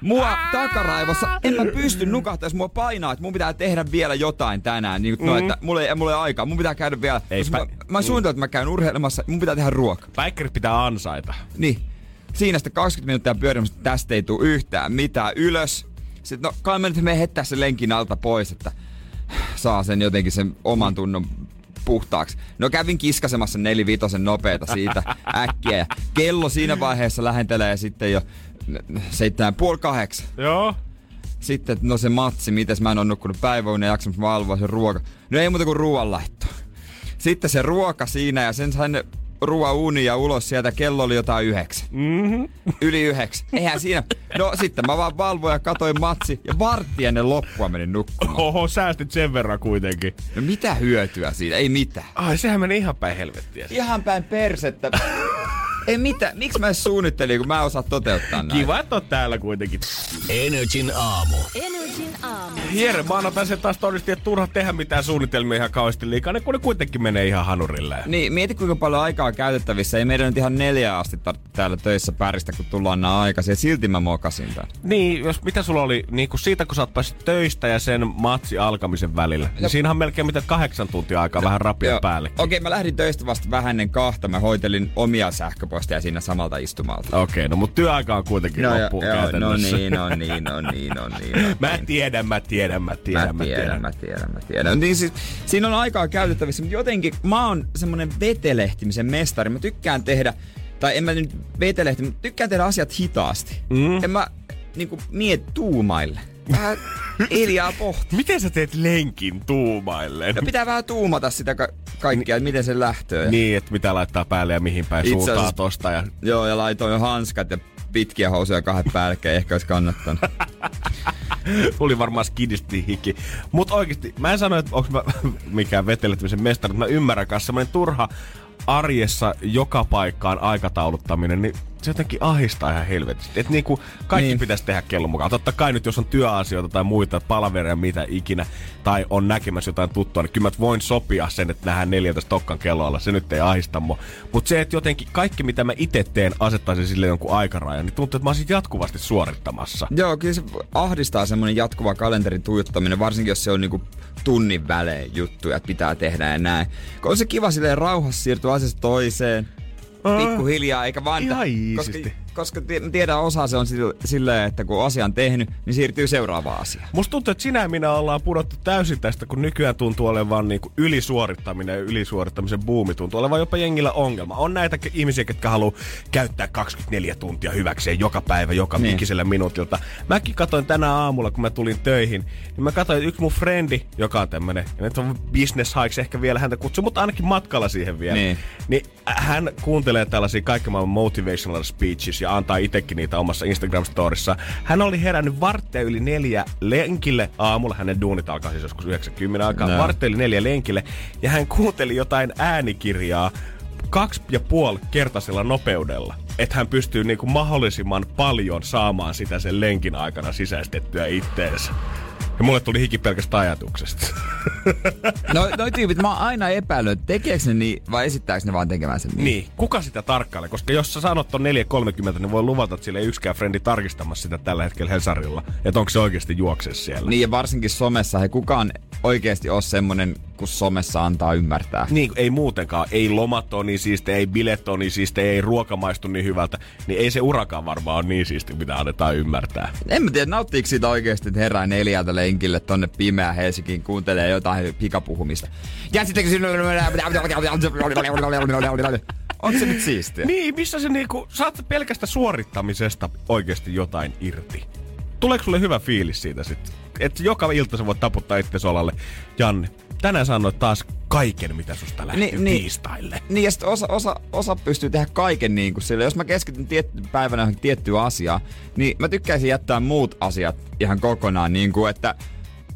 mua takaraivossa, en mä pysty nukahtaa, jos mua painaa, että mun pitää tehdä vielä jotain tänään. Niin, no, että mulla ei, mulla ei aikaa, mun pitää käydä vielä. Ei pä- mä, mä suunnitellut, että mä käyn urheilemassa, mun pitää tehdä ruoka. Päikkärit pitää ansaita. Niin. Siinä sitten 20 minuuttia pyörimässä, että tästä ei tule yhtään mitään ylös. Sitten no kai mä nyt menen heittää sen lenkin alta pois, että saa sen jotenkin sen oman tunnon puhtaaksi. No kävin kiskasemassa nelivitosen nopeeta siitä äkkiä ja kello siinä vaiheessa lähentelee sitten jo seitsemän puoli kahdeksan. Joo. Sitten, no se matsi, mites mä en ole nukkunut päiväunen ja jaksanut valvoa sen ruoka. No ei muuta kuin ruoanlaitto. Sitten se ruoka siinä ja sen sain ruoan uunia ulos sieltä. Kello oli jotain yhdeksän. Mm-hmm. Yli yhdeksän. Eihän siinä. No sitten mä vaan valvoin ja katoin matsi ja vartti ennen loppua menin nukkumaan. Oho, säästit sen verran kuitenkin. No mitä hyötyä siitä? Ei mitään. Ai, sehän meni ihan päin helvettiä. Ihan päin persettä. Ei mitään. Miksi mä edes suunnittelin, kun mä en osaa toteuttaa näin? Kiva, että oot täällä kuitenkin. Energin aamu. Energin aamu. Jere maanantai se taas todisti, että turha tehdä mitään suunnitelmia ihan kauheasti liikaa, kun ne kuitenkin menee ihan hanurille. Niin, mieti kuinka paljon aikaa on käytettävissä. Ei meidän nyt ihan neljä asti tar- täällä töissä päristä, kun tullaan nää aikaisin. Ja silti mä mokasin tän. Niin, jos mitä sulla oli, niin kun siitä kun sä oot päässyt töistä ja sen matsi alkamisen välillä, niin siinä on melkein mitä kahdeksan tuntia aikaa vähän rapia päälle. Okei, mä lähdin töistä vasta vähän ennen kahta. Mä hoitelin omia sähköposteja siinä samalta istumalta. Okei, no mutta työaika on kuitenkin No, loppuun joo, no niin, no niin, no niin, no niin. no *laughs* Mä niin. tiedän, mä tiedän, mä tiedän, Mä tiedän, mä tiedän, mä tiedän. Niin siis, siinä on aikaa käytettävissä, mutta jotenkin mä oon semmonen vetelehtimisen mestari. Mä tykkään tehdä, tai en mä nyt vetelehti, mutta tykkään tehdä asiat hitaasti. Mm. En mä niinku miet tuumaille. Vähän hiljaa pohti. Miten sä teet lenkin tuumailleen? No pitää vähän tuumata sitä ka- kaikkea, että miten se lähtöö. Ja, Niin, että mitä laittaa päälle ja mihin päin Itse suuntaa asiassa- tosta. Ja... Joo, ja laitoin jo hanskat ja pitkiä housuja kahdet päällekkäin, ehkä olisi kannattanut. *laughs* Tuli varmaan skidisti hiki. Mut oikeesti, mä en sano, että onko mä *laughs* mikään veteletymisen mestari, mutta mä ymmärrän kanssa semmonen turha arjessa joka paikkaan aikatauluttaminen, niin se jotenkin ahistaa ihan helvetisti. Että niinku kaikki Niin. niin. pitäisi tehdä kellon mukaan. Totta kai nyt, jos on työasioita tai muita, palavereja, mitä ikinä, tai on näkemässä jotain tuttua, niin kyllä mä voin sopia sen, että nähdään 14 tokkan kelloalla. Se nyt ei ahista mua. Mutta se, että jotenkin kaikki, mitä mä itse teen, asettaisin sille jonkun aikarajan, niin tuntuu, että mä olisin jatkuvasti suorittamassa. Joo, kyllä se ahdistaa semmonen jatkuva kalenterin tuijottaminen, varsinkin jos se on niinku tunnin välein juttuja, että pitää tehdä ja näin. Kun on se kiva silleen rauhassa siirtyä asiasta toiseen, pikkuhiljaa, eikä vaan... Ihan koska. Koska tiedän osa se on sille- silleen, että kun asia on tehnyt, niin siirtyy seuraavaan asiaan. Musta tuntuu, että sinä ja minä ollaan pudottu täysin tästä, kun nykyään tuntuu olevan niinku ylisuorittaminen ja ylisuorittamisen buumi tuntuu olevan jopa jengillä ongelma. On näitä ihmisiä, jotka haluaa käyttää 24 tuntia hyväkseen joka päivä, joka Niin. niin. ikisellä minuutilta. Mäkin katsoin tänä aamulla, kun mä tulin töihin, niin mä katsoin, että yksi mun frendi, joka on tämmönen, ja nyt on business hikes ehkä vielä häntä kutsuu, mutta ainakin matkalla siihen vielä. Niin. Niin hän kuuntelee tällaisia kaikki maailman motivational speeches ja antaa itsekin niitä omassa Instagram-storissa. Hän oli herännyt varttia yli neljä lenkille aamulla. Hänen duunit alkaa siis joskus 90 aikaa. Joo. Varttia yli neljä lenkille. Ja hän kuunteli jotain äänikirjaa kaksi ja puoli kertaisella nopeudella. Että hän pystyy niinku mahdollisimman paljon saamaan sitä sen lenkin aikana sisäistettyä itteensä. Ja mulle tuli hiki pelkästä ajatuksesta. No, noi tyypit, mä oon aina epäillyt, että tekeekö ne niin vai esittääkö ne vaan tekemänsä niin. Niin, kuka sitä tarkkailee? Koska jos sä sanot on 4.30, niin voi luvata, että sillä ei yksikään frendi tarkistamassa sitä tällä hetkellä Hesarilla. Että onko se oikeasti juokse siellä. Niin ja varsinkin somessa, he kukaan oikeasti ole semmonen, kun somessa antaa ymmärtää. Niin, ei muutenkaan. Ei lomat ole niin siistiä, ei bilet ole niin siistiä, ei ruoka maistu niin hyvältä. Niin ei se urakaan varmaan ole niin siisti, mitä annetaan ymmärtää. En mä tiedä, nauttiiko siitä oikeasti, että herää neljältä lenkille tonne pimeä Helsinkiin, kuuntelee jotain pikapuhumista. Ja sitten Onko se nyt siistiä? Niin, missä se niinku, saat pelkästä suorittamisesta oikeasti jotain irti. Tuleeko sulle hyvä fiilis siitä sitten? Että joka ilta sä voit taputtaa itse solalle. Janne, tänään sanoit taas kaiken, mitä susta lähti Niin, tiistaille. Niin ja sit osa, osa, osa pystyy tehdä kaiken niin kuin sille. Jos mä keskityn tietty päivänä johonkin tiettyyn asiaan, niin mä tykkäisin jättää muut asiat ihan kokonaan. Niin kuin, että,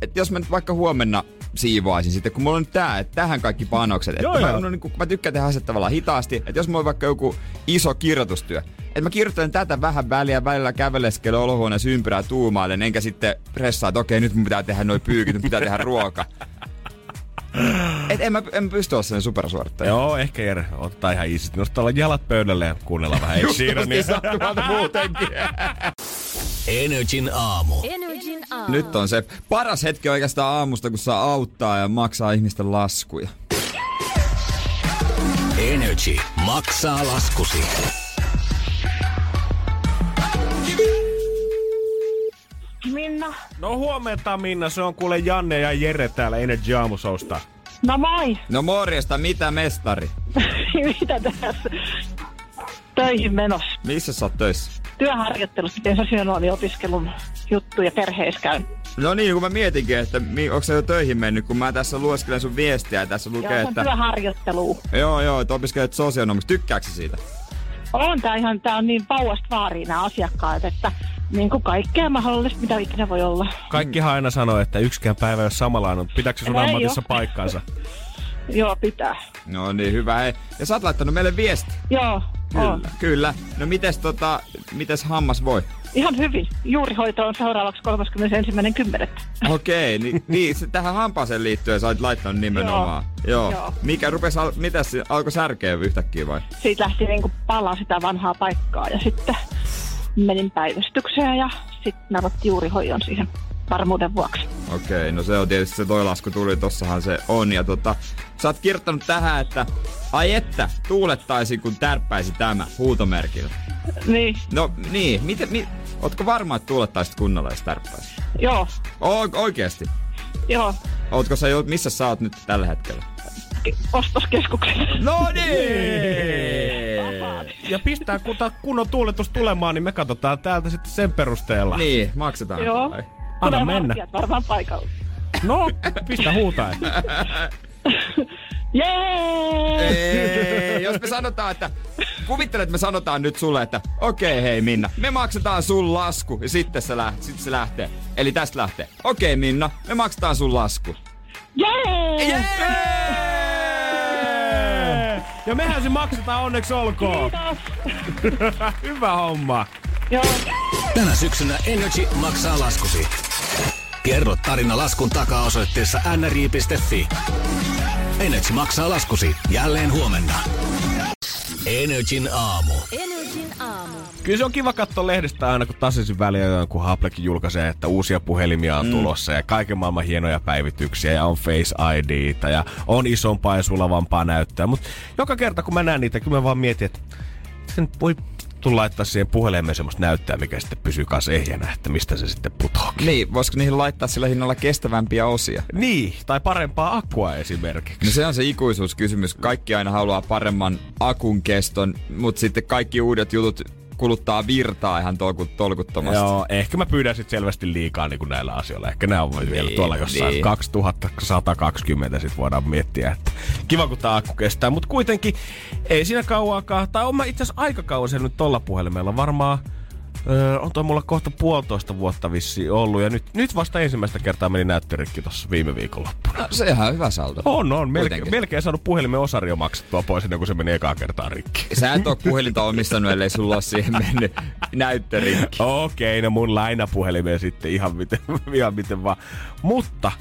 että jos mä nyt vaikka huomenna siivoaisin sitten, kun mulla on nyt tää, että tähän kaikki panokset. Että Joo, mä, joo. no, niin kuin, mä tykkään tehdä asiat tavallaan hitaasti. Että jos mulla on vaikka joku iso kirjoitustyö, että mä kirjoittelen tätä vähän väliä, välillä käveleskelen olohuoneessa ympyrää tuumailen, enkä sitten pressaa, että okei, nyt mun pitää tehdä noin pyykit, nyt pitää tehdä ruoka. *gasps* Et en mä, en mä pysty olemaan sellainen supersuorittaja. Joo, ehkä Jere, ottaa ihan easy. Nostaa jälät pöydälle ja kuunnella vähän. Siinä? Niin... sattumalta muutenkin. Energin aamu. Energin aamu. Nyt on se paras hetki oikeastaan aamusta, kun saa auttaa ja maksaa ihmisten laskuja. Energy maksaa laskusi. Minna. No huomenta Minna, se on kuule Janne ja Jere täällä Energy Aamusousta. No moi. No morjesta, mitä mestari? *laughs* Mitä tässä? Töihin menossa. Missä sä oot töissä? Työharjoittelussa teen sosionomin opiskelun juttuja perheessä käyn. No niin, kun mä mietinkin, että onko sä jo töihin mennyt, kun mä tässä lueskelen sun viestiä ja tässä Joo, lukee, se on että... työharjoittelu. Joo, joo, että opiskelet sosionomiksi. Tykkääksä siitä? On tää ihan, tää on niin vauvasta vaariin nämä asiakkaat, että niin kuin kaikkea mahdollista, mitä ikinä voi olla. Kaikkihan aina sanoo, että yksikään päivä ei ole samanlainen, mutta pitääkö se sun ammatissa oo. paikkansa? *laughs* Joo, pitää. No niin, hyvä. Hei. Ja sä oot laittanut meille viesti. Joo, on. Kyllä, kyllä. No mites tota, mites hammas voi? Ihan hyvin. Juurihoito on seuraavaksi 31.10. Okei, niin, *laughs* niin se, tähän hampaaseen liittyen sä oot laittanut nimenomaan. Joo. Joo. Mikä rupes, al- mitäs alkoi särkeä yhtäkkiä vai? Siitä lähti niinku palaa sitä vanhaa paikkaa ja sitten menin päivystykseen ja sitten narotti juurihoidon siihen varmuuden vuoksi. Okei, no se on tietysti se toi lasku tuli, tossahan se on. Ja tota, sä oot kirjoittanut tähän, että ai että, tuulettaisi kun tärppäisi tämä huutomerkillä. Niin, No niin, miten, mi, ootko varma, että tuulettaisit kunnolla, jos tärppäisi? joo, O- oikeesti? joo. Ootko sä missä sä oot nyt tällä hetkellä? Ostoskeskuksessa. No niin! Ja pistää kun ta- kunnon tuuletus tulemaan, niin me katsotaan täältä sitten sen perusteella. Niin, maksetaan. Joo. vai? Anna Tulee mennä. varmaan paikalla. No, pistä huutaa. Jee! Jos me sanotaan, että... Kuvittele, että me sanotaan nyt sulle, että okei hei Minna, me maksetaan sun lasku ja sitten se, läht, sitten se lähtee. Eli tästä lähtee. Okei Minna, me maksetaan sun lasku. Jee! Ja mehän se maksetaan onneksi olkoon. Kiitos. *laughs* Hyvä homma. Joo. Tänä syksynä Energy maksaa laskusi. Kerro tarina laskun takaa osoitteessa nri.fi. Energy maksaa laskusi jälleen huomenna. Energin aamu. Energin aamu. Kyllä se on kiva katsoa lehdestä aina, kun tasaisin väliä, kun Applekin julkaisee, että uusia puhelimia on tulossa ja kaiken maailman hienoja päivityksiä ja on Face ID ja on isompaa ja sulavampaa näyttöä. Mutta joka kerta kun mä näen niitä, kyllä mä vaan mietin, että se nyt voi tuu laittaa siihen puhelimeen semmoista näyttää, mikä sitten pysyy kanssa ehjänä, että mistä se sitten putoakin. Niin, voisiko niihin laittaa sillä hinnalla kestävämpiä osia? Niin, tai parempaa akkua esimerkiksi. No se on se ikuisuuskysymys. Kaikki aina haluaa paremman akun keston, mutta sitten kaikki uudet jutut kuluttaa virtaa ihan tolku, tolkuttomasti. Joo, ehkä mä pyydän sit selvästi liikaa niin kuin näillä asioilla. Ehkä nämä on niin, vielä tuolla jossain niin. 2120 sit voidaan miettiä, että kiva kun tää akku kestää. Mutta kuitenkin ei siinä kauaakaan, tai on mä itse asiassa aika kauan sen nyt tolla puhelimella. Varmaan Öö, on toi mulla kohta puolitoista vuotta vissi ollut ja nyt, nyt vasta ensimmäistä kertaa meni näyttörikki tossa viime viikonloppuna. No, se ihan hyvä saldo. On, on. Melkein, Kuitenkin. melkein saanut puhelimen osario maksettua pois ennen kuin se meni ekaa kertaa rikki. Sä et oo puhelinta omistanut, ellei sulla ole siihen mennyt näyttörikki. Okei, no mun lainapuhelimeen sitten ihan miten, *laughs* ihan miten vaan. Mutta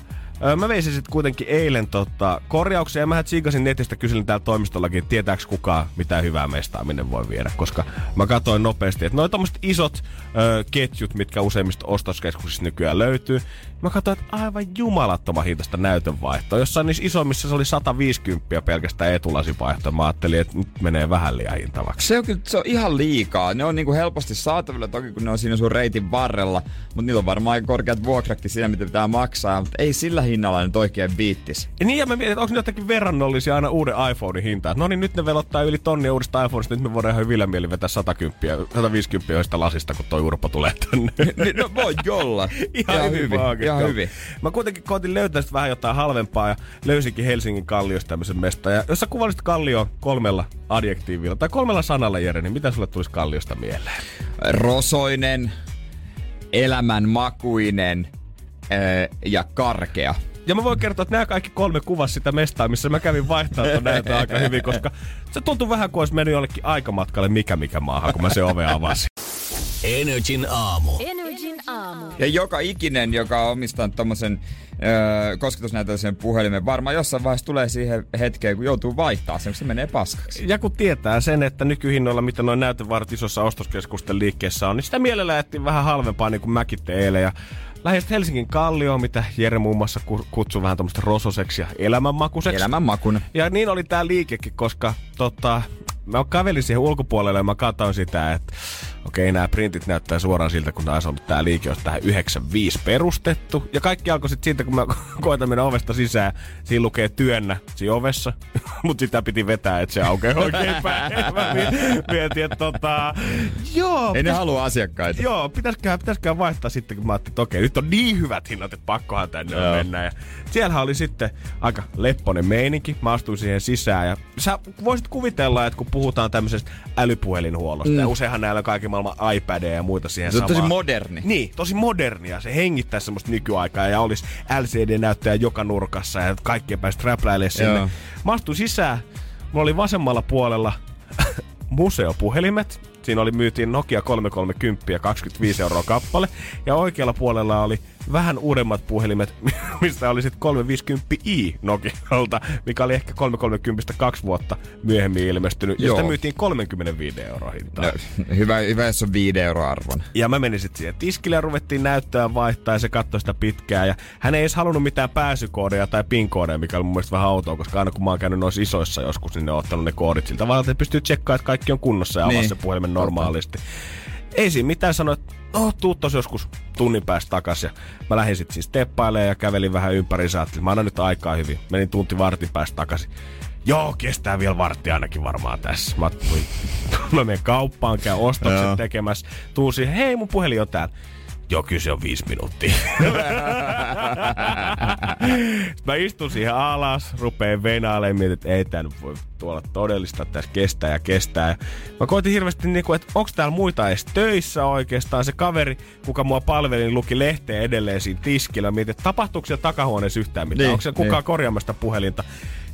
ö, mä vein se sitten kuitenkin eilen tota, korjauksia ja mä tsiikasin netistä, kyselin täällä toimistollakin, että tietääks kukaan mitä hyvää mestaaminen voi viedä, koska mä katsoin nopeasti, että noin tommoset isot ö, ketjut, mitkä useimmista ostoskeskuksissa nykyään löytyy, mä katsoin, että aivan jumalattoman hintaista näytönvaihtoa. Jossain niissä isommissa se oli 150 pelkästään etulasivaihto. Mä ajattelin, että nyt menee vähän liian hintavaksi. Se on kyllä se on ihan liikaa. Ne on niinku helposti saatavilla toki, kun ne on siinä sun reitin varrella. Mutta niillä on varmaan aika korkeat vuokratkin siinä, mitä pitää maksaa. Mutta ei sillä hinnalla nyt oikein viittis. Ja niin, ja mä mietin, että onko ne jotenkin verrannollisia aina uuden iPhonein hintaan. No niin, nyt ne velottaa yli tonnia uudesta iPhoneista, nyt me voidaan ihan hyvillä mieli vetää 110, 150 joista lasista, kun toi Urpo tulee *laughs* tänne. No voi olla. *laughs* Ihan, hyvin. Ihan Joo. hyvin. Mä kuitenkin koitin löytää sit vähän jotain halvempaa ja löysinkin Helsingin Kalliosta tämmöisen mestan. Ja jos sä kuvailisit Kallio kolmella adjektiivilla tai kolmella sanalla, Jere, niin mitä sulle tulisi Kalliosta mieleen? Rosoinen, elämänmakuinen öö, ja karkea. Ja mä voin kertoa, että nämä kaikki kolme kuvas sitä mestaa, missä mä kävin vaihtaa näytön aika hyvin, koska se tuntui vähän kuin olisi mennyt jollekin aikamatkalle mikä mikä maahan, kun mä se ove avasin. Energin aamu. Energin aamu. Ja joka ikinen, joka on omistanut tommosen öö, kosketusnäytöllisen puhelimen, varmaan jossain vaiheessa tulee siihen hetkeen, kun joutuu vaihtaa sen, kun se menee paskaksi. Ja kun tietää sen, että nykyhinnoilla, mitä noin näytövaarat isossa ostoskeskusten liikkeessä on, niin sitä mielellä ettiin vähän halvempaa, niin kuin mäkin eilen. Ja sitten Helsingin Kallioon, mitä Jere muun muassa ku- kutsui vähän tuommoista rososeksi ja elämänmakuiseksi. Elämänmakuna. Ja niin oli tää liikekin, koska tota, mä kävelin siihen ulkopuolelle ja mä katsoin sitä, että okei, nämä printit näyttää suoraan siltä, kun taas ollut tää liike on tähän 95 perustettu. Ja kaikki alkoi sitten siitä, kun mä *laughs* koitan mennä ovesta sisään. Siinä lukee työnnä siinä ovessa, *laughs* mutta sitä piti vetää, että se aukeaa *laughs* oikein päin. Mä mietin, että tota, joo, Ei ne pitäis- halua asiakkaita. Joo, pitäisikö, pitäisikö vaihtaa sitten, kun mä ajattelin, että okei, nyt on niin hyvät hinnat, että pakkohan tänne on Joo. mennä. Ja siellähän oli sitten aika lepponen meininki. Mä astuin siihen sisään ja sä voisit kuvitella, että kun puhutaan tämmöisestä älypuhelinhuollosta, mm. ja useinhan näillä on kaiken maailman iPadeja ja muita siihen Se on tosi samaan. moderni. Niin, tosi modernia. Se hengittää semmoista nykyaikaa ja olisi LCD-näyttäjä joka nurkassa ja kaikkien päästä räpläilee sinne. Joo. Mä astuin sisään. Mulla oli vasemmalla puolella *laughs* museopuhelimet. Siinä oli myytiin Nokia 330 ja 25 euroa kappale. Ja oikealla puolella oli vähän uudemmat puhelimet, *laughs* mistä oli sitten 350i Nokialta, mikä oli ehkä 330 kaksi vuotta myöhemmin ilmestynyt. Ja Joo. sitä myytiin 35 euroa hintaan. No, hyvä, hyvä, jos on 5 euroa arvon. Ja mä menin sitten siihen tiskille ja ruvettiin näyttöä vaihtaa ja se katsoi sitä pitkään. Ja hän ei edes halunnut mitään pääsykoodeja tai PIN-koodeja, mikä oli mun mielestä vähän outoa, koska aina kun mä oon käynyt noissa isoissa joskus, niin ne on ottanut ne koodit siltä vaan, että pystyy tsekkaamaan, että kaikki on kunnossa ja avaa Niin. se puhelimen normaalisti. Ei siinä mitään sanoa, että no tuu tos joskus tunnin päästä takas. Ja mä lähdin sitten siis teppailemaan ja kävelin vähän ympäri. Ajattelin, mä annan nyt aikaa hyvin. Menin tunti vartin päästä takaisin. Joo, kestää vielä vartti ainakin varmaan tässä. Mä, *laughs* mä menen kauppaan, käyn ostokset tekemässä. Tuun siihen, hei mun puhelin on täällä. Joo, kyllä se on viisi minuuttia. *laughs* Mä istun siihen alas, rupeen venailemaan, mietin, että ei nyt voi tuolla todellista, että tässä kestää ja kestää. Mä koitin hirveästi, niinku, että onko täällä muita edes töissä oikeastaan. Se kaveri, kuka mua palveli, niin luki lehteen edelleen siinä tiskillä. Mietin, että tapahtuuko siellä takahuoneessa yhtään mitään. Niin, onko kukaan niin. korjaamasta puhelinta.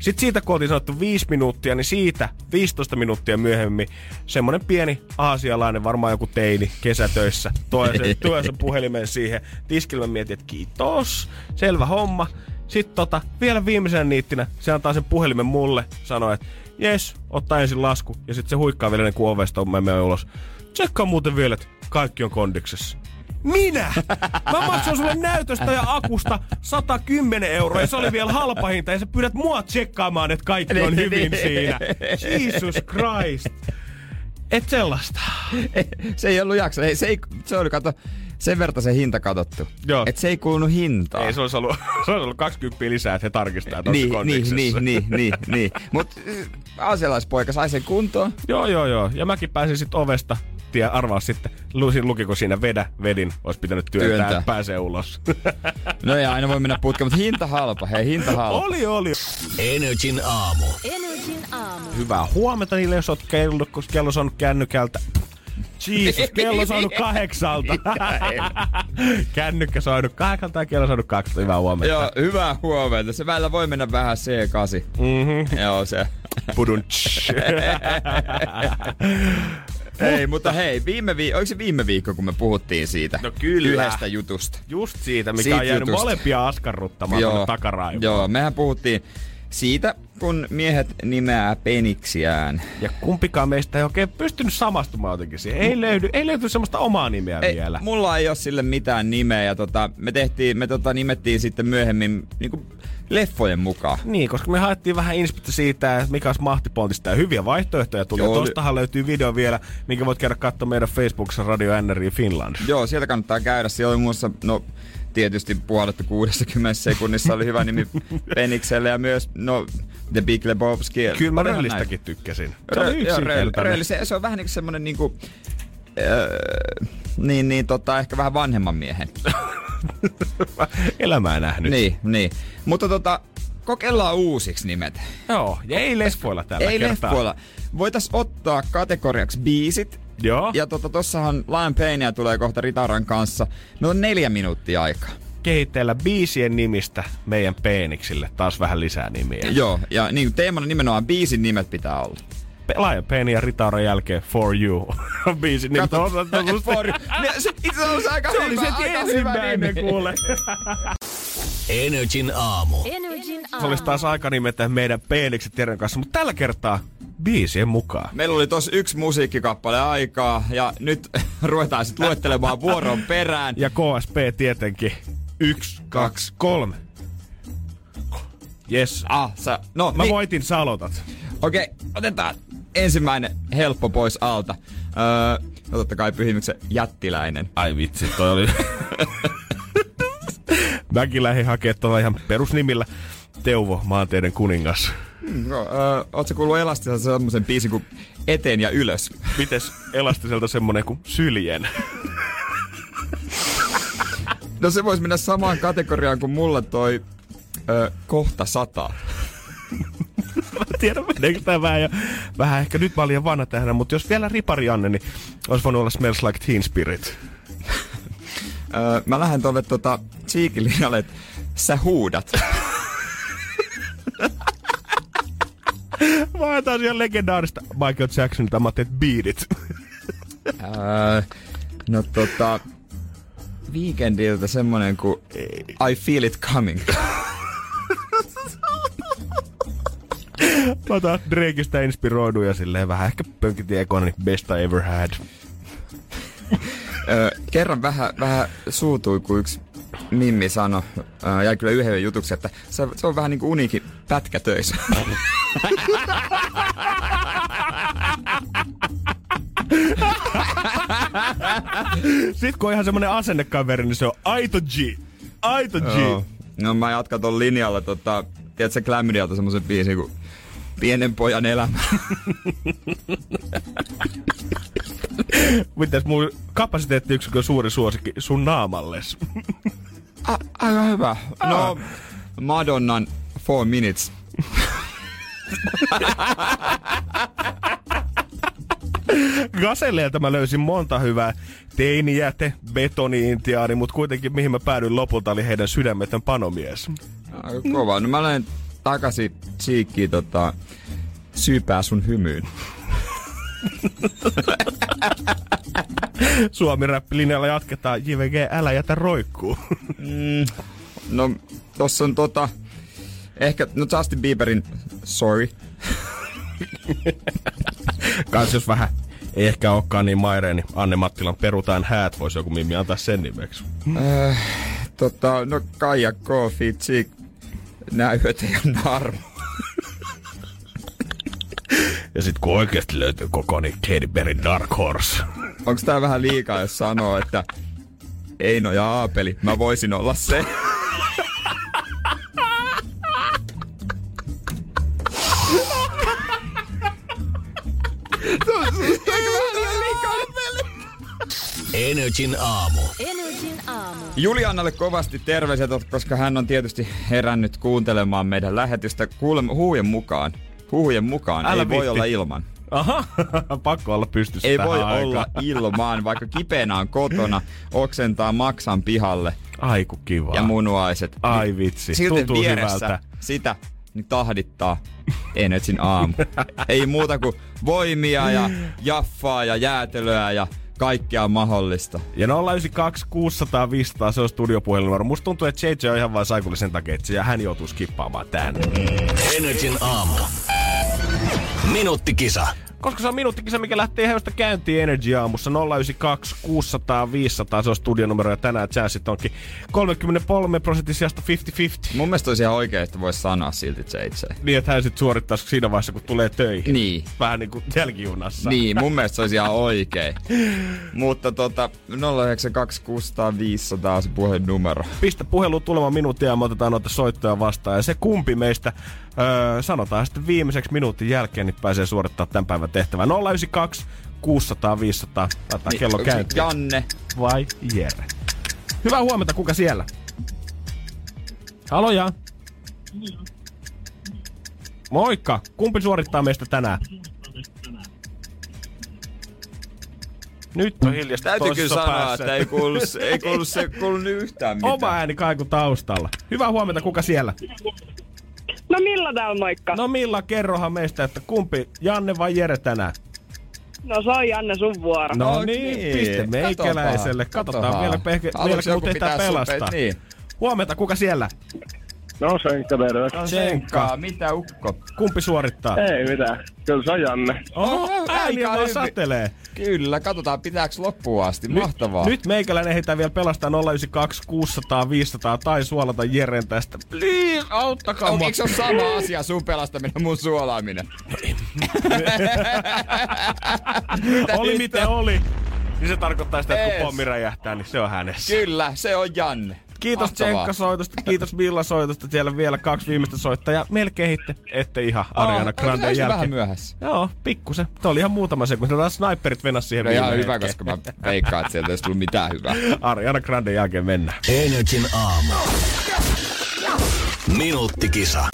Sitten siitä, kun oltiin sanottu viisi minuuttia, niin siitä 15 minuuttia myöhemmin semmonen pieni aasialainen, varmaan joku teini kesätöissä, tuo sen, *laughs* tuo sen puhelimen siihen. Tiskillä mietin, että kiitos, selvä homma. Sitten tota, vielä viimeisenä niittinä se antaa sen puhelimen mulle, sanoo, että jes, ottaa ensin lasku. Ja sitten se huikkaa vielä ennen kuin ovesta mä menen ulos. Tsekkaa muuten vielä, että kaikki on kondiksessa. Minä! Mä maksoin sulle näytöstä ja akusta 110 euroa ja se oli vielä halpa hinta ja sä pyydät mua tsekkaamaan, että kaikki on hyvin siinä. Jesus Christ! Et sellaista. se ei ollut jakso. Ei, se, ei, se oli kato, sen verran se hinta katsottu. Joo. Et se ei kuulunut hintaan. Ei, se olisi ollut, *laughs* se olisi ollut 20 lisää, että he tarkistaa, että niin, niin, niin, niin, niin, niin. Mut äh, aasialaispoika sai sen kuntoon. Joo, joo, joo. Ja mäkin pääsin sitten ovesta. Tiedä, arvaa sitten, lusin lukiko siinä vedä, vedin, olisi pitänyt työntää, Työntää. työntää. pääsee ulos. *laughs* No ei aina voi mennä putkeen, mutta hinta halpa. Hei, hinta halpa. oli, oli. Energin aamu. Energin aamu. Hyvää huomenta niille, jos oot kello, kun kello on saanut kännykältä. Jesus, kello on saanut kahdeksalta. *laughs* Kännykkä saanut kahdeksalta ja kello on saanut kaksi. Hyvää huomenta. Joo, hyvää huomenta. Se välillä voi mennä vähän C8. Mm-hmm. Joo, se. Pudun. *laughs* Ei, mutta hei, viime vi- oliko se viime viikko, kun me puhuttiin siitä No kyllä. yhdestä jutusta? Just siitä, mikä Siitä on jäänyt jutusta. molempia askarruttamaan tuonne takaraivoon. joo, mehän puhuttiin siitä, kun miehet nimeää peniksiään. Ja kumpikaan meistä ei oikein pystynyt samastumaan jotenkin siihen. Ei löydy, ei löyty semmoista omaa nimeä Ei, vielä. mulla ei ole sille mitään nimeä ja tota, me tehtiin, me tota, nimettiin sitten myöhemmin niinku leffojen mukaan. Niin, koska me haettiin vähän inspittä siitä, että mikä olisi mahtipontista ja hyviä vaihtoehtoja tuli. Joo, tostahan löytyy video vielä, minkä voit käydä katsomaan meidän Facebookissa Radio NRI Finland. Joo, sieltä kannattaa käydä. Siellä oli muassa, no tietysti puolettu 60 sekunnissa oli hyvä nimi *laughs* Penikselle ja myös, no, The Big Lebowski. Kyllä mä Röllistäkin tykkäsin. Se Rö- joo, yksinkertainen. Rölli, se, se on vähän niin kuin semmonen niinku, öö, niin, niin tota, ehkä vähän vanhemman miehen. *laughs* Elämää nähnyt. niin, niin. Mutta tota, kokeillaan uusiksi nimet. Joo, ja ei lesfoilla tällä Ei kertaa. leffoilla. Voitais ottaa kategoriaksi biisit. Joo, Ja tota, tossahan Lion Payneä tulee kohta Ritaran kanssa. Meillä on neljä minuuttia aikaa. kehitteillä biisien nimistä meidän peeniksille taas vähän lisää nimiä. Joo, ja niin teemana nimenomaan biisin nimet pitää olla. Lion Pain ja Ritauran jälkeen For You on *laughs* biisin nimi. Kato, Osa- osa- For you. Ne- se- Itse asiassa aika Se oli hyvä, se aika hyvä ensimmäinen nimi. kuule. Energin aamu. Energin Se olisi aamu. taas aika nimetä meidän peenikset Jeren kanssa, mutta tällä kertaa biisien mukaan. Meillä oli tossa yksi musiikkikappale aikaa ja nyt *laughs* ruvetaan sitten luettelemaan vuoron perään. Ja KSP tietenkin. Yksi, kaksi, kolme. Yes. Ah, sä, no Mä niin, voitin, sä aloitat. Okei, otetaan ensimmäinen helppo pois alta. Öö, no totta kai pyhimyksen jättiläinen. Ai vitsi, toi oli... *laughs* Mäkin lähdin hakemaan ihan perusnimillä Teuvo, maanteiden kuningas. No, öö, ootko kuullut Elastiselta semmoisen biisin kuin Eteen ja ylös? Mites elastiselta semmonen kuin syljen? No se voisi mennä samaan kategoriaan kuin mulla toi öö, kohta sata. *laughs* *laughs* Mä tiedän, meneekö tää vähän, ja, vähän ehkä nyt mä liian vanha tähän, mutta jos vielä ripari Anne, niin olisi voinut olla Smells Like Teen Spirit. *laughs* Öö, mä lähden tuolle tota Cheeky-linjalle, että sä huudat. *laughs* Mä otan ihan legendaarista Michael Jacksonilta, mä ajattelin, että Beat It. öö, no tota... Weekendiltä semmonen kuin I Feel It Coming. Mä otan Drakeista inspiroidun ja silleen vähän ehkä pönkitin ekona, niin Best I Ever Had. Öö, kerran vähän, vähän suutui, kun yksi Mimmi sanoi, öö, jäi kyllä yhden jutuksi, että se, se on vähän niin kuin uniikin pätkä töissä. Sitten kun on ihan semmonen asennekaveri, niin se on aito G. Aito G. Joo. No mä jatkan ton linjalla, tota, tiedätkö Glamydialta semmoisen biisin kuin Pienen pojan elämä. Mitäs mun kapasiteettiyksikö on suuri suosikki sun naamalles? A- aika hyvä. No, Madonnan Four Minutes. Gaseleelta mä löysin monta hyvää teinijäte, betoni-intiaani, mutta kuitenkin mihin mä päädyin lopulta oli heidän sydämetön panomies. Aika kova. No mä lähden takaisin Cheekkiin tota, syypää sun hymyyn. *laughs* Suomi räppilinjalla jatketaan JVG, älä jätä roikkuu. No, tossa on tota, ehkä, no Justin Bieberin Sorry. *laughs* Kans jos vähän ei ehkä olekaan niin maireen, niin Anne Mattilan perutaan häät voisi joku mimmi antaa sen nimeksi. Äh, tota, no Kaija Kofi, Cheek, näyöt ja narmo. Ja sit kun oikeasti löytyy koko, niin Katy Perry Dark Horse. Onks tää vähän liikaa, jos sanoo, että Eino ja Aapeli, mä voisin olla se. Energin aamu. Energin aamu. Julianalle kovasti terveiset, koska hän on tietysti herännyt kuuntelemaan meidän lähetystä. Kuulemme huhujen mukaan. Huhujen mukaan Älä ei voi olla ilman. Aha, *laughs* pakko olla pystyssä Ei tähän voi aikaan. olla ilmaan, vaikka kipeänä on kotona, oksentaa maksan pihalle Ai kun kiva. ja munuaiset. Ai vitsi, Silti tuntuu vieressä hyvältä. sitä niin tahdittaa Energin aamu. *laughs* Ei muuta kuin voimia ja *laughs* jaffaa ja jäätelöä ja kaikkea mahdollista. Ja 092 600 500, se on studiopuhelinumero. Musta tuntuu, että JJ on ihan vain saikullisen takia, että hän joutuu skippaamaan tänne. Energin aamu. Minuuttikisa. Koska se on minuuttikisa, mikä lähtee hevosta käyntiin Energy aamussa 092 600 500, se on studionumero ja tänään chanssit onkin 33 prosentin sijasta 50-50. Mun mielestä olisi ihan oikein, että voisi sanoa silti JJ. Niin, että hän sitten suorittaisi siinä vaiheessa, kun tulee töihin. Niin. Vähän niin kuin jälkijunassa. Niin, mun mielestä se olisi ihan oikein. Mutta tota, 092 600 500 on se puhelinnumero. Pistä puhelu tulemaan minuuttia ja me otetaan noita soittoja vastaan. Ja se kumpi meistä, öö, sanotaan sitten viimeiseksi minuutin jälkeen, niin pääsee suorittamaan tämän päivän tehtävän. 092 600 500. Laitetaan kello käyntiin. Janne. vai Jere? Hyvää huomenta, kuka siellä? Haloja. Moikka, kumpi suorittaa meistä tänään? Nyt on hiljasta Täytyy kyllä sanoa, päässä. että ei kuulu, ei kuulu, se, kuulu yhtään mitään. Oma ääni kaiku taustalla. Hyvää huomenta, kuka siellä? No Milla täällä moikka. No, No Milla, kerrohan meistä, että kumpi, Janne vai Jere tänään? no se on Janne sun vuoro. No Onks niin, niin? piste meikäläiselle. Katsotaan, Katsotaan. vielä, pehke, vielä kun sun pelastaa. pe- niin. Huomenta, kuka siellä? No Senkka terve. Tsenkkaa, mitä ukko? Kumpi suorittaa? Ei mitään. Kyllä se on Janne. Oho, Oho, ääni aika vaan satelee. Kyllä, katsotaan pitääkö loppuun asti. Mahtavaa. Nyt meikäläinen ehditään vielä pelastaa 092 600 500 tai suolata Jeren tästä. Please, auttakaa On, mua. eikö se ole sama asia sun pelastaminen ja mun suolaaminen? *laughs* Oli miten oli. Niin se tarkoittaa sitä, että kun pommi räjähtää, niin se on hänessä. Kyllä, se on Janne. Kiitos Mahtavaa. Tsenkka soitosta, kiitos Villa soitosta. Siellä vielä kaksi viimeistä soittajaa. Melkein hitte, ette ihan Ariana oliko se vähän jälkeen. myöhässä. Joo, pikkusen. Tuo oli ihan muutama sekunti. Taas sniperit venas siihen No ihan hyvä, koska mä veikkaan, että sieltä ei tullut mitään hyvää. *laughs* Ariana Granden jälkeen mennään. Energin aamu. Minuuttikisa.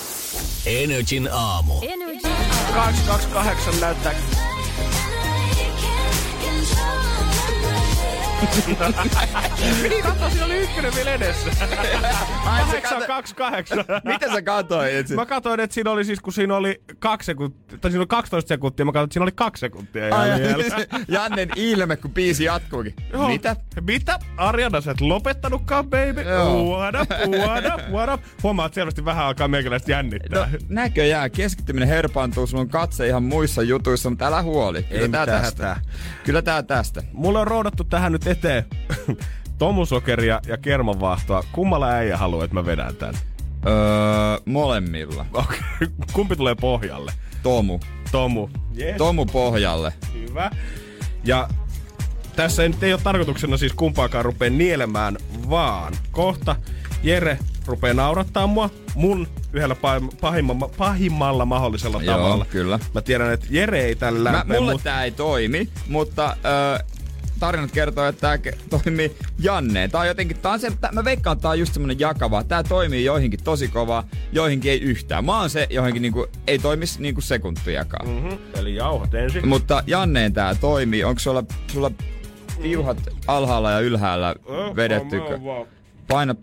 Energin aamu. Energin aamu. 228 näyttää Niin, kato, siinä oli ykkönen vielä edessä. 828. Miten sä katsoit? Mä katsoin, että siinä oli siis, kun siinä oli kaksi sekuntia, tai siinä oli 12 sekuntia, mä katsoin, että siinä oli kaksi sekuntia Ai. Jannen ilme, kun biisi jatkuukin. Joo. Mitä? Mitä? Ariana, sä et lopettanutkaan, baby. Joo. What up, what up, what up? Huomaat selvästi vähän alkaa meikäläistä jännittää. No, näköjään keskittyminen herpaantuu, on katse ihan muissa jutuissa, mutta älä huoli. Kyllä Ei tää tästä. hätää. Kyllä tää tästä. Mulle on roudattu tähän nyt eteen *laughs* tomusokeria ja kermanvaahtoa. Kummalla äijä haluaa, että mä vedän tän? Öö, molemmilla. *laughs* Okei, Kumpi tulee pohjalle? Tomu. Tomu. Yes. Tomu pohjalle. Hyvä. Ja tässä ei nyt ei ole tarkoituksena siis kumpaakaan rupea nielemään, vaan kohta Jere rupeaa naurattaa mua mun yhdellä pahim- pahimma, pahimmalla mahdollisella Joo, tavalla. kyllä. Mä tiedän, että Jere ei tällä Mä, lämpää, mulle mut tää ei toimi, mutta öö, tarinat kertoo, että ke- toimii Janneen. Tää on jotenkin, tää on se, tää, mä veikkaan, että tää on just semmonen jakava. Tää toimii joihinkin tosi kovaa, joihinkin ei yhtään. Mä oon se, joihinkin niinku, ei toimis niinku sekuntiakaan. Mm. Mhm, Eli jauhat ensin. Mutta Janneen tää toimii. Onko sulla, sulla piuhat alhaalla ja ylhäällä vedettykö? oh, oh, oh. Paina...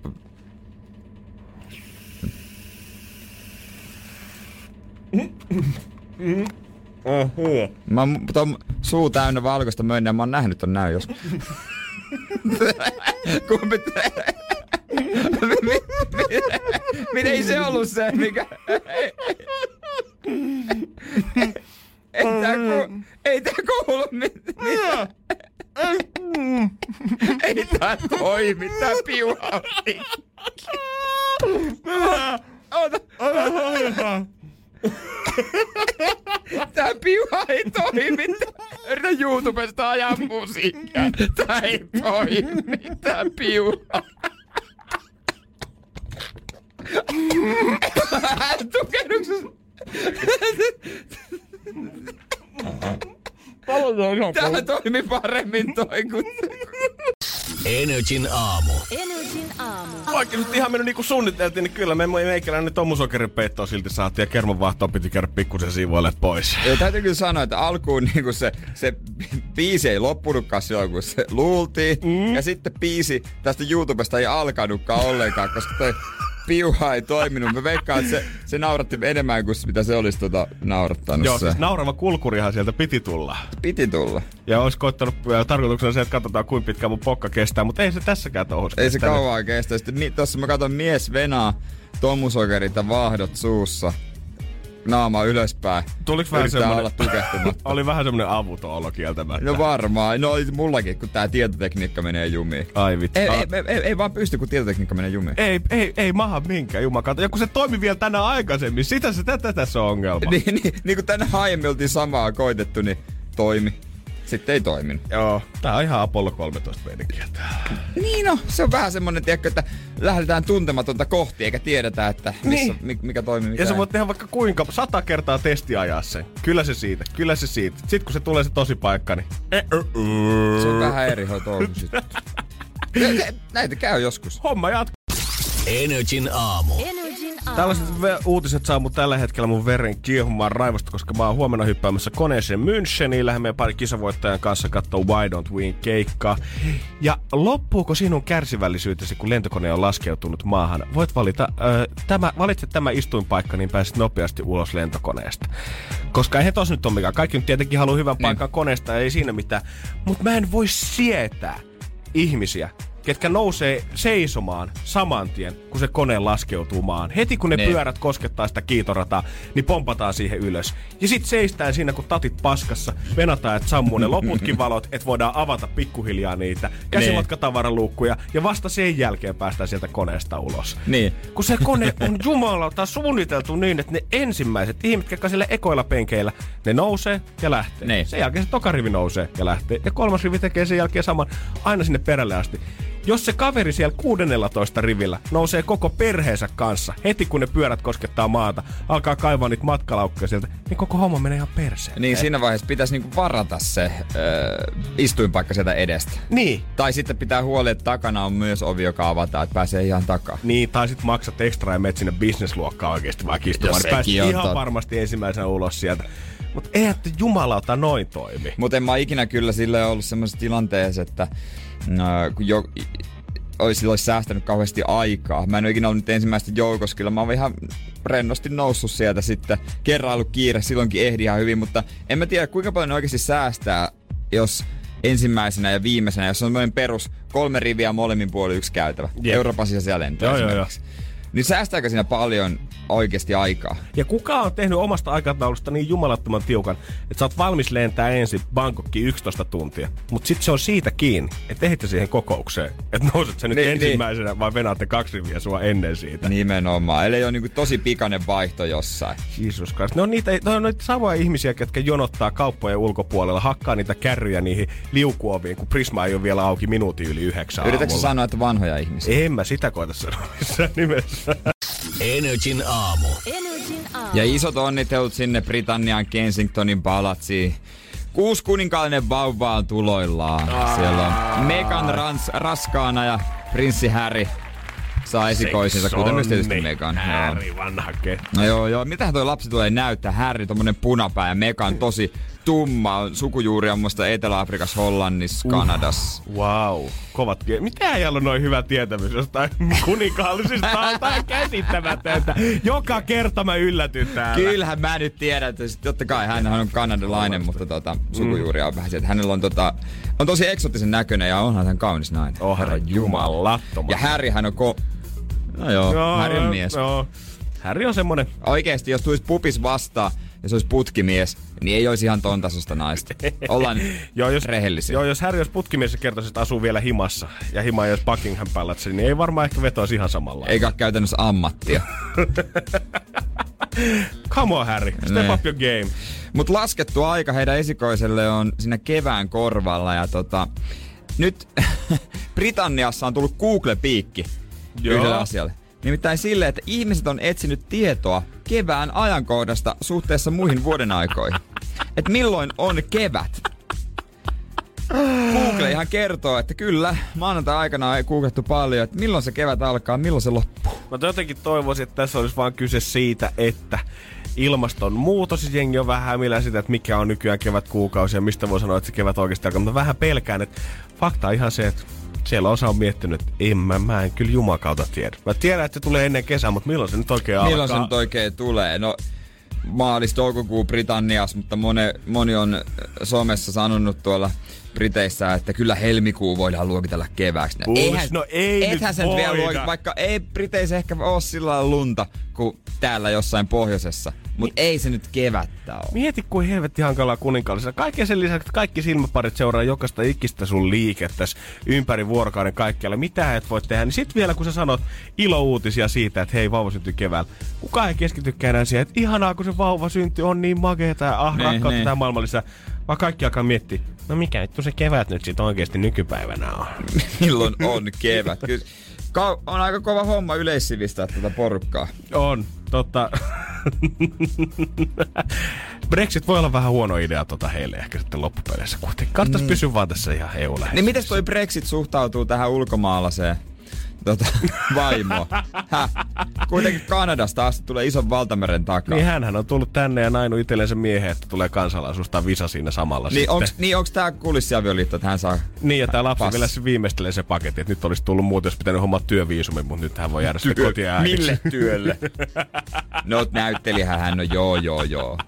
Oho. Mä oon ton suu täynnä valkoista mönnä, mä oon nähnyt ton näyn joskus. Kumpi te... Miten ei se ollut se, mikä... Ei tää, ku... ei tää kuulu mitään. Ei tää toimi, tää piuhautti. Ota. Tää piuha ei toimi. Yritä YouTubesta ajaa musiikkia. Tää ei toimi. Tää piuha. Tukennuksessa. Tää toimi paremmin toi kuin... Energin aamu. Energin aamu. Vaikka nyt ihan mennyt niinku suunniteltiin, niin kyllä me meikäläinen tommusokerin peittoa silti saatiin ja kermanvaahtoa piti käydä pikkusen siivoille pois. Ja täytyy kyllä sanoa, että alkuun niinku se, se biisi ei loppunutkaan silloin, kun se luultiin. Mm. Ja sitten biisi tästä YouTubesta ei alkanutkaan ollenkaan, koska toi piuha ei toiminut. Mä veikkaan, että se, se nauratti enemmän kuin mitä se olisi tota naurattanut. Joo, se. siis naurava kulkurihan sieltä piti tulla. Piti tulla. Ja olisi koittanut ja tarkoituksena se, että katsotaan kuinka pitkään mun pokka kestää, mutta ei se tässäkään touhussa. Ei se kauan kestä. Sitten mi- tossa mä katson mies venaa tommusokerit ja vaahdot suussa. Naama ylöspäin. Tuliko vähän semmonen... olla tukehtumatta. *laughs* Oli vähän semmonen avuton olo kieltämättä. No varmaan. No mullakin, kun tää tietotekniikka menee jumiin. Ai vittu. Ei, ei, ei, ei, vaan pysty, kun tietotekniikka menee jumiin. Ei, ei, ei maha minkään jumakata. Ja kun se toimi vielä tänään aikaisemmin, sitä se, tätä tässä on ongelma. *laughs* niin, niin, niin kuin tänään aiemmin oltiin samaa koitettu, niin toimi. Sitten ei toiminut. Joo, tää on ihan Apollo 13 meininkiä tää. Niin no, se on vähän semmonen, tiedätkö, että lähdetään tuntematonta kohti, eikä tiedetä, että missä, Niin. mi- mikä toimii, mikä Ja sä voit tehdä vaikka kuinka sata kertaa testi ajaa sen. Kyllä se siitä, kyllä se siitä. Sitten kun se tulee se tosi paikka, niin... Se on vähän eri sitten. *laughs* Näitä käy joskus. Homma jatkuu. Energin aamu. Energin aamu. Tällaiset ve- uutiset saa mut tällä hetkellä mun veren kiehumaan raivosta, koska mä oon huomenna hyppäämässä koneeseen Müncheniin. Lähdemme pari kisavoittajan kanssa katsoa Why Don't Win keikkaa. Ja loppuuko sinun kärsivällisyytesi, kun lentokone on laskeutunut maahan? Voit valita, ö, tämä, valitse tämä istuinpaikka, niin pääset nopeasti ulos lentokoneesta. Koska ei he tos nyt ole mikään. Kaikki nyt tietenkin haluaa hyvän paikan koneesta, ei siinä mitään. Mutta mä en voi sietää ihmisiä, ketkä nousee seisomaan saman tien, kun se kone laskeutuu maan. Heti kun ne Ne. pyörät koskettaa sitä kiitorataa, niin pompataan siihen ylös. Ja sit seistään siinä, kun tatit paskassa, venataan, että sammuu ne loputkin valot, että voidaan avata pikkuhiljaa niitä käsimatkatavaraluukkuja, ja vasta sen jälkeen päästään sieltä koneesta ulos. Niin. Kun se kone on jumalauta suunniteltu niin, että ne ensimmäiset ihmiset, jotka siellä ekoilla penkeillä, ne nousee ja lähtee. Niin. Sen jälkeen se toka rivi nousee ja lähtee. Ja kolmas rivi tekee sen jälkeen saman aina sinne perälle asti. Jos se kaveri siellä 16 rivillä nousee koko perheensä kanssa, heti kun ne pyörät koskettaa maata, alkaa kaivaa niitä matkalaukkuja sieltä, niin koko homma menee ihan perseen. Niin siinä vaiheessa pitäisi niinku varata se öö, istuinpaikka sieltä edestä. Niin. Tai sitten pitää huoli, että takana on myös ovi, joka avataan, että pääsee ihan takaa. Niin, tai sit maksat ekstra ja menet sinne bisnesluokkaan oikeesti vaikka istumaan. Ja Niin pääset ihan totta. varmasti ensimmäisenä ulos sieltä. Mutta eihän jumalauta noin toimi. Mutta en mä ikinä kyllä sille ollut semmoisessa tilanteessa, että jo, olisi, olisi säästänyt kauheasti aikaa. Mä en ole ikinä ollut nyt ensimmäistä joukossa, kyllä mä oon ihan rennosti noussut sieltä sitten. Kerran ollut kiire, silloinkin ehdi ihan hyvin, mutta en mä tiedä kuinka paljon ne oikeasti säästää, jos ensimmäisenä ja viimeisenä, jos on semmoinen perus kolme riviä molemmin puolin yksi käytävä. Jep. Euroopan sisäisiä lentoja Joo, joo, esimerkiksi. Niin säästääkö siinä paljon oikeasti aikaa? Ja kuka on tehnyt omasta aikataulusta niin jumalattoman tiukan, että sä oot valmis lentää ensin Bangkokkiin 11 tuntia. Mutta sitten se on siitä kiinni, että ehitte siihen kokoukseen. Että nouset sä nyt Niin, niin, ensimmäisenä vai venaatte kaksi riviä sua ennen siitä. Nimenomaan. Eli on niinku tosi pikainen vaihto jossain. Jesus Christ. Ne on niitä, ne on niitä samoja ihmisiä, jotka jonottaa kauppojen ulkopuolella, hakkaa niitä kärryjä niihin liukuoviin, kun Prisma ei ole vielä auki minuutin yli yhdeksän Yritätkö sanoa, että vanhoja ihmisiä? En mä sitä koeta sanoa missään nimessä. Energin aamu. Energin aamu. Ja isot onnittelut sinne Britannian Kensingtonin palatsiin. Kuusi kuninkaallinen vauva on tuloillaan. Siellä on Megan Rans, raskaana ja prinssi Harry saa esikoisinsa, kuten myös tietysti Megan. Harry vanha. No joo, joo. Mitähän toi lapsi tulee näyttää? Harry, tommonen punapää ja Megan tosi tumma. Sukujuuri on muista Etelä-Afrikassa, Hollannissa, Kanadassa. Wow, kovat Mitä äijällä on noin hyvä tietämys jostain *laughs* kuninkaallisista? On käsittämätöntä. Joka kerta mä yllätyn täällä. Kyllähän mä nyt tiedän, että totta kai hän on kanadalainen, mutta tota, sukujuuria on vähän se, että hänellä on, tota, on tosi eksotisen näköinen ja onhan hän kaunis nainen. Oh, herra jumalattoman. Ja Harry hän on ko... No joo, Harry on mies. Joo. Harry on semmonen... Oikeesti, jos tulisi pupis vastaan ja se olisi putkimies, niin ei olisi ihan ton tasosta naista. Ollaan *laughs* Joo, jos, rehellisiä. Joo, jos Harry olisi putkimies ja kertoisi, että asuu vielä himassa ja hima ei olisi Buckingham Palace, niin ei varmaan ehkä vetoisi ihan samalla. Eikä käytännössä ammattia. *laughs* Come on, Harry. Step Ne. up your game. Mutta laskettu aika heidän esikoiselle on siinä kevään korvalla ja tota, nyt *laughs* Britanniassa on tullut Google-piikki Joo. yhdelle asialle. Nimittäin sille, että ihmiset on etsinyt tietoa kevään ajankohdasta suhteessa muihin vuoden aikoihin. *laughs* Että milloin on kevät. Google ihan kertoo, että kyllä, maanantai aikana on googlettu paljon, että milloin se kevät alkaa, milloin se loppuu. Mä jotenkin toivoisin, että tässä olisi vaan kyse siitä, että ilmastonmuutos, siis jengi on vähän hämillä sitä, että mikä on nykyään kevätkuukausi ja mistä voi sanoa, että se kevät oikeasti alkaa. Mutta vähän pelkään, että fakta on ihan se, että siellä osa on miettinyt, että en mä, mä en kyllä jumakauta tiedä. Mä tiedän, että se tulee ennen kesää, mutta milloin se nyt oikein Milloin se alkaa? nyt oikein tulee? No, maalis toukokuu Britanniassa, mutta moni, moni on somessa sanonut tuolla Briteissä, että kyllä helmikuu voidaan luokitella kevääksi. No, Bullshit, no ei ethän nyt sen vielä luokitella, vaikka ei Briteissä ehkä ole sillä lunta kuin täällä jossain pohjoisessa. Mutta ei se nyt kevättä ole. Mieti, kuin helvetti hankalaa kuninkaallisella. Kaiken sen lisäksi, että kaikki silmäparit seuraa jokaista ikistä sun liikettä ympäri vuorokauden kaikkialla. Mitä et voi tehdä, niin sit vielä kun sä sanot ilouutisia siitä, että hei, vauva syntyi keväällä. Kukaan ei keskitykään enää siihen, että ihanaa, kun se vauva syntyi, on niin makeeta ja ah, Niin, rakkautta niin. tämä maailma lisää. Vaan kaikki alkaa miettiä, no mikä vittu se kevät nyt sit oikeesti nykypäivänä on. *laughs* Milloin on kevät? Kyllä, ka- on aika kova homma yleissivistää tätä porukkaa. On, totta. Brexit voi olla vähän huono idea tota heille ehkä sitten loppupeleissä kuitenkin. Kannattais mm. pysyä vaan tässä ihan eu Niin miten toi Brexit suhtautuu tähän ulkomaalaiseen tota, vaimoon? Häh? Kuitenkin Kanadasta asti tulee ison valtameren takaa. Niin hänhän on tullut tänne ja nainut itsellensä miehen, että tulee kansalaisuus tai visa siinä samalla Niin sitten. onks, niin onks tää kulissiavioliitto, että hän saa... Niin, ja tää lapsi vielä se viimeistelee se paketti, että nyt olisi tullut muuta, jos pitänyt hommaa työviisumi, mutta nyt hän voi jäädä sitten kotiin äidiksi. Mille työlle? *laughs* no näyttelijähän hän on, joo joo joo.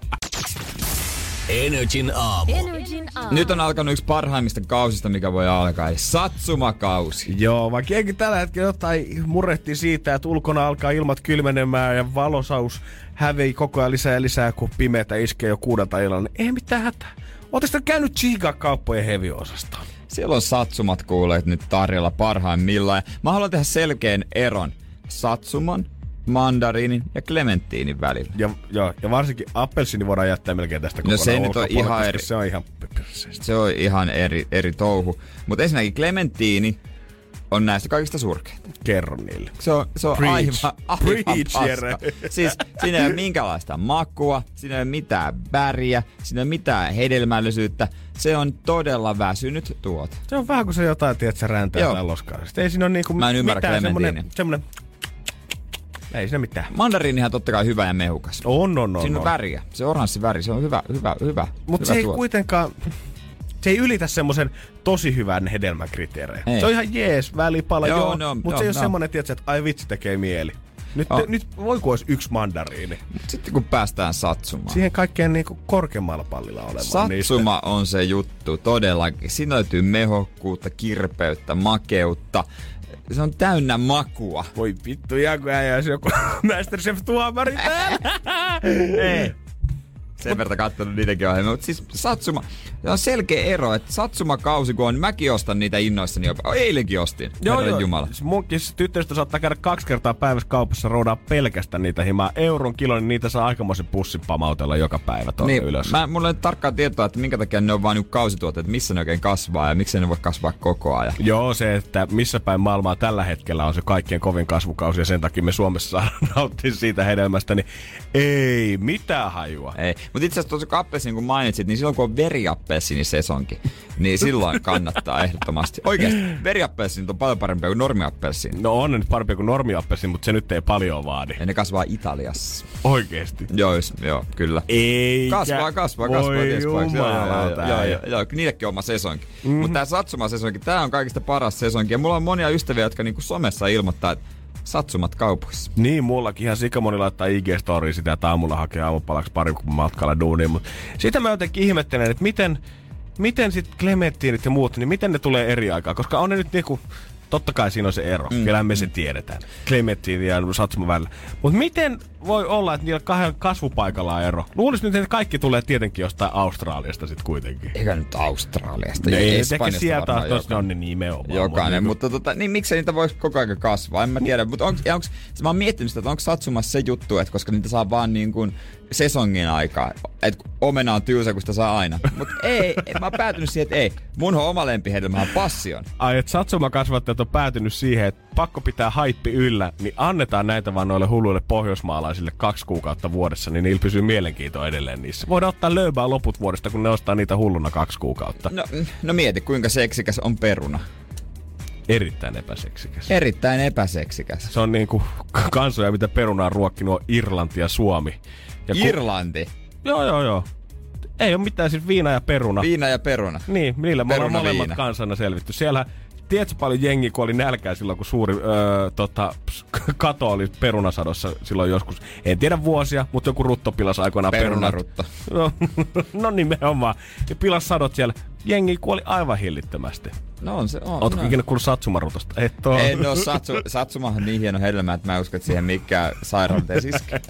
Energin aamu. Energin aamu. Nyt on alkanut yksi parhaimmista kausista, mikä voi alkaa, eli Satsumakausi. Joo, vaikka tällä hetkellä jotain murehti siitä, että ulkona alkaa ilmat kylmenemään ja valosaus hävii koko ajan lisää ja lisää, kun pimeätä iskee jo kuudelta illalla, niin ei mitään hätää. Te käynyt Chiga kauppojen heavy-osastoon? Siellä on Satsumat kuuleet nyt tarjolla parhaimmillaan. Mä haluan tehdä selkeän eron Satsuman, mandariinin ja klementtiinin välillä. Ja, joo, ja varsinkin appelsiini voidaan jättää melkein tästä No kokonaan se nyt on ihan eri- Se on ihan. Se on ihan eri, eri touhu. Mutta ensinnäkin klementtiini on näistä kaikista surkeinta. Kerro niille. Se on, se on Preach. aivan, aivan Preach, paska. Siis siinä ei ole minkäänlaista makua, siinä ei ole mitään väriä, siinä ei ole mitään hedelmällisyyttä. Se on todella väsynyt tuote. Se on vähän kuin se jotain, tiedät, sä räntää loskaa. Ei siinä ole niinku Mä en ymmärrä mitään semmonen, semmonen... Ei siinä mitään. Mandariinihan totta kai hyvä ja mehukas. On, on, on. Siinä on on. väriä. Se oranssi väri, se on hyvä, hyvä, hyvä. Mutta se ei tuote. kuitenkaan... Se ei ylitä semmoisen tosi hyvän hedelmän kriteerejä. Ei. Se on ihan jees, välipala, Joo, joo, no, mutta joo, se ei ole no. semmonen, tiedätkö, että ai vitsi tekee mieli. Nyt, Oh. nyt voiko olisi yksi mandariini? Sitten kun päästään satsumaan. Siihen kaikkein niinku korkeammalla pallilla olemaan niistä. Satsuma on se juttu, todellakin. Siinä löytyy mehokkuutta, kirpeyttä, makeutta. Se on täynnä makua. Voi vittu, jää kun äijä olisi joku *laughs* Masterchef tuomari täällä. *laughs* Ei. Sen verran kattonut niitäkin ohjelmia. Mutta siis Satsuma, se on selkeä ero, että Satsuma-kausi, kun on, mäkin ostan niitä innoissani jopa. Eilenkin ostin, Joo, joo. Jumala. Se Munkin se tyttöystä saattaa käydä kaksi kertaa päivässä kaupassa roudaa pelkästään niitä himaa. Euron kilo, niin niitä saa aikamoisen pussin pamautella joka päivä tuonne Niin, ylös. mä, mulla ei tarkkaa tietoa, että minkä takia ne on vain niinku kausituotteet, missä ne oikein kasvaa ja miksei ne voi kasvaa koko ajan. Joo, se, että missä päin maailmaa tällä hetkellä on se kaikkien kovin kasvukausi ja sen takia me Suomessa *laughs* saadaan nauttia siitä hedelmästä, niin ei mitään hajua. Ei. Mutta itse asiassa tuossa appelsiin, kun mainitsit, niin silloin kun on veriappelsiini sesonki, niin silloin kannattaa ehdottomasti. Oikeasti, veriappelsiinit on paljon parempia kuin normiappelsiini. No on ne nyt parempi kuin normiappelsi, mutta se nyt ei paljon vaadi. Ja ne kasvaa Italiassa. Oikeesti. Joo, joo, kyllä. Eikä. Kasvaa, kasvaa, kasvaa. Voi. Joo, joo, joo, joo, niillekin on oma sesonki. Mm-hmm. Mutta tää Satsuma-sesonki, tää on kaikista paras sesonki. Ja mulla on monia ystäviä, jotka niinku somessa ilmoittaa, että Satsumat kaupoissa. Niin, mullakin ihan sikamoni laittaa IG-storiin sitä, että aamulla hakee aamupalaksi pari kun matkalla duuniin. Mutta sitä mä jotenkin ihmettelen, että miten, miten sit Clementiinit ja muut, niin miten ne tulee eri aikaa? Koska on ne nyt niinku, totta kai siinä on se ero. Mm. Kyllähän me sen tiedetään. Clementine ja Satsuma välillä. Mutta miten voi olla, että niillä kahdella kasvupaikalla on ero. Luulisin nyt, että kaikki tulee tietenkin jostain Australiasta sitten kuitenkin. Eikä nyt Australiasta. Ne, ei, Espanjasta sieltä ne joka- on ne nimenomaan. Jokainen, Mut mutta tota, niin miksei niitä voisi koko ajan kasvaa, en mä tiedä. Mutta onks, onks, mä oon miettinyt sitä, että onko satsumassa se juttu, että koska niitä saa vaan niin kuin sesongin aikaa, että omena on tylsä, kun sitä saa aina. Mutta *laughs* ei, mä oon päätynyt siihen, että ei. Mun oma lempihedelmä on passion. Ai, että satsumakasvattajat on päätynyt siihen, että pakko pitää haippi yllä, niin annetaan näitä vaan noille hulluille pohjoismaalaisille kaksi kuukautta vuodessa, niin niillä pysyy mielenkiinto edelleen niissä. Voidaan ottaa löybää loput vuodesta, kun ne ostaa niitä hulluna kaksi kuukautta. No, no mieti, kuinka seksikäs on peruna. Erittäin epäseksikäs. Erittäin epäseksikäs. Se on niinku kansoja, mitä perunaa ruokkinut, on Irlanti ja Suomi. Ja ku- Irlanti. Joo, joo, joo. Ei ole mitään siis viina ja peruna. Viina ja peruna. Niin, niillä me ollaan Peruna molemmat viina. kansana selvitty. Siellä, tiedätkö paljon jengi, kun oli nälkää silloin, kun suuri öö, tota, ps- *laughs* kato oli perunasadossa silloin joskus. En tiedä vuosia, mutta joku rutto pilasi aikoinaan perunat. Perunarutto. No, *laughs* no nimenomaan. Ja pilas sadot siellä. Jengi kuoli aivan hillittömästi. No on se, on. Ootko no. ikinä kuullut satsumarutosta? Et oo. En oo satsu, satsumahan niin hieno hedelmä, että mä en usko, että siihen mikään sairauteen iskee.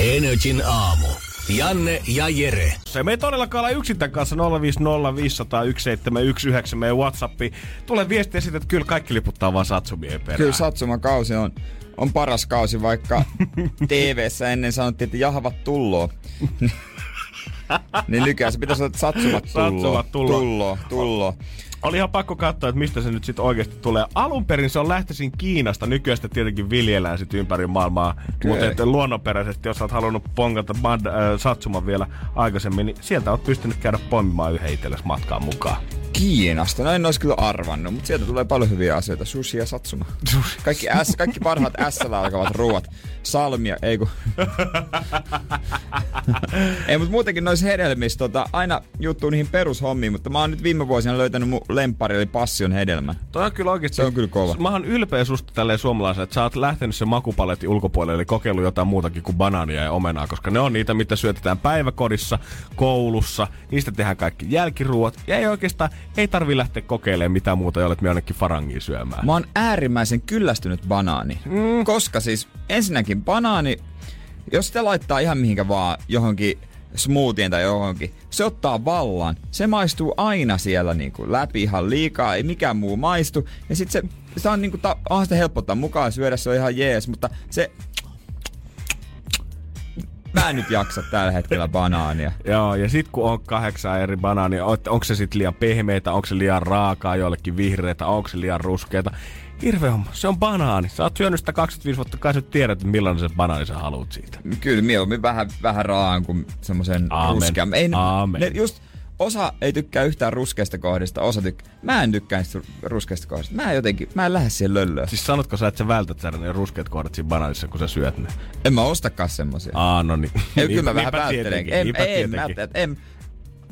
Energin aamu. Janne ja Jere. Se me ei todellakaan olla yksin tämän kanssa 050 500 1719 meidän Whatsappi. Tulee viestiä siitä, että kyllä kaikki liputtaa vaan satsumien perään. Kyllä Satsuma kausi on, on paras kausi, vaikka *laughs* TV-ssä ennen sanottiin, että jahvat tulloo. *laughs* niin nykyään se pitäisi olla, että satsumat tulloo. Satsumat tulloo. Tulloo, tulloo. Oli ihan pakko katsoa, että mistä se nyt sitten oikeasti tulee. Alun perin se on lähtöisin Kiinasta, nykyään sitä tietenkin viljellään sit ympäri maailmaa. Mutta että luonnonperäisesti, jos olet halunnut pongata mad, äh, satsuman vielä aikaisemmin, niin sieltä olet pystynyt käydä poimimaan yhden itsellesi matkaan mukaan. Kiinasta, no en olisi kyllä arvannut, mutta sieltä tulee paljon hyviä asioita. Sushi ja satsuma. Kaikki, S, kaikki parhaat *laughs* s alkavat ruuat. Salmia, ei kun... *laughs* ei, mutta muutenkin noissa hedelmissä tota, aina juttuu niihin perushommiin, mutta mä oon nyt viime vuosina löytänyt mun lempari, eli passion hedelmän. Toi on kyllä oikeasti... Se on kyllä kova. Mä oon ylpeä susta tälleen suomalaisena, että sä oot lähtenyt sen makupaletin ulkopuolelle, eli kokeillut jotain muutakin kuin banaania ja omenaa, koska ne on niitä, mitä syötetään päiväkodissa, koulussa, niistä tehdään kaikki jälkiruot, ja ei oikeastaan, ei tarvi lähteä kokeilemaan mitään muuta, jollet me jonnekin farangiin syömään. Mä oon äärimmäisen kyllästynyt banaani. Mm. Koska siis ensinnäkin banaani, jos sitä laittaa ihan mihinkä vaan johonkin smoothien tai johonkin, se ottaa vallan. Se maistuu aina siellä niinku läpi ihan liikaa, ei mikään muu maistu. Ja sit se, se on niinku, ta, onhan sitä helppo ottaa mukaan syödä, se on ihan jees, mutta se... Mä en nyt jaksa tällä hetkellä banaania. Joo, ja sit kun on kahdeksan eri banaania, on- onko se sitten liian pehmeitä, onko se liian raakaa, jollekin vihreitä, onko se liian ruskeita. Hirveä homma, se on banaani. Sä oot syönyt sitä 25 vuotta, kai sä nyt tiedät, että millainen se banaani sä haluat siitä. Kyllä, mieluummin vähän, vähän raan kuin semmoisen ruskean. Ei, ne- Aamen. Ne, just osa ei tykkää yhtään ruskeasta kohdista, osa tykkää. Mä en tykkää ruskeasta kohdista. Mä en jotenkin, mä en lähde siihen löllöön. Siis sanotko sä, että sä vältät sä ne ruskeat kohdat siinä banaanissa, kun sä syöt ne? En mä ostakaan semmosia. Aa, no niin. Ei, kyllä mä vähän tietenkin, En, ei, mä, en,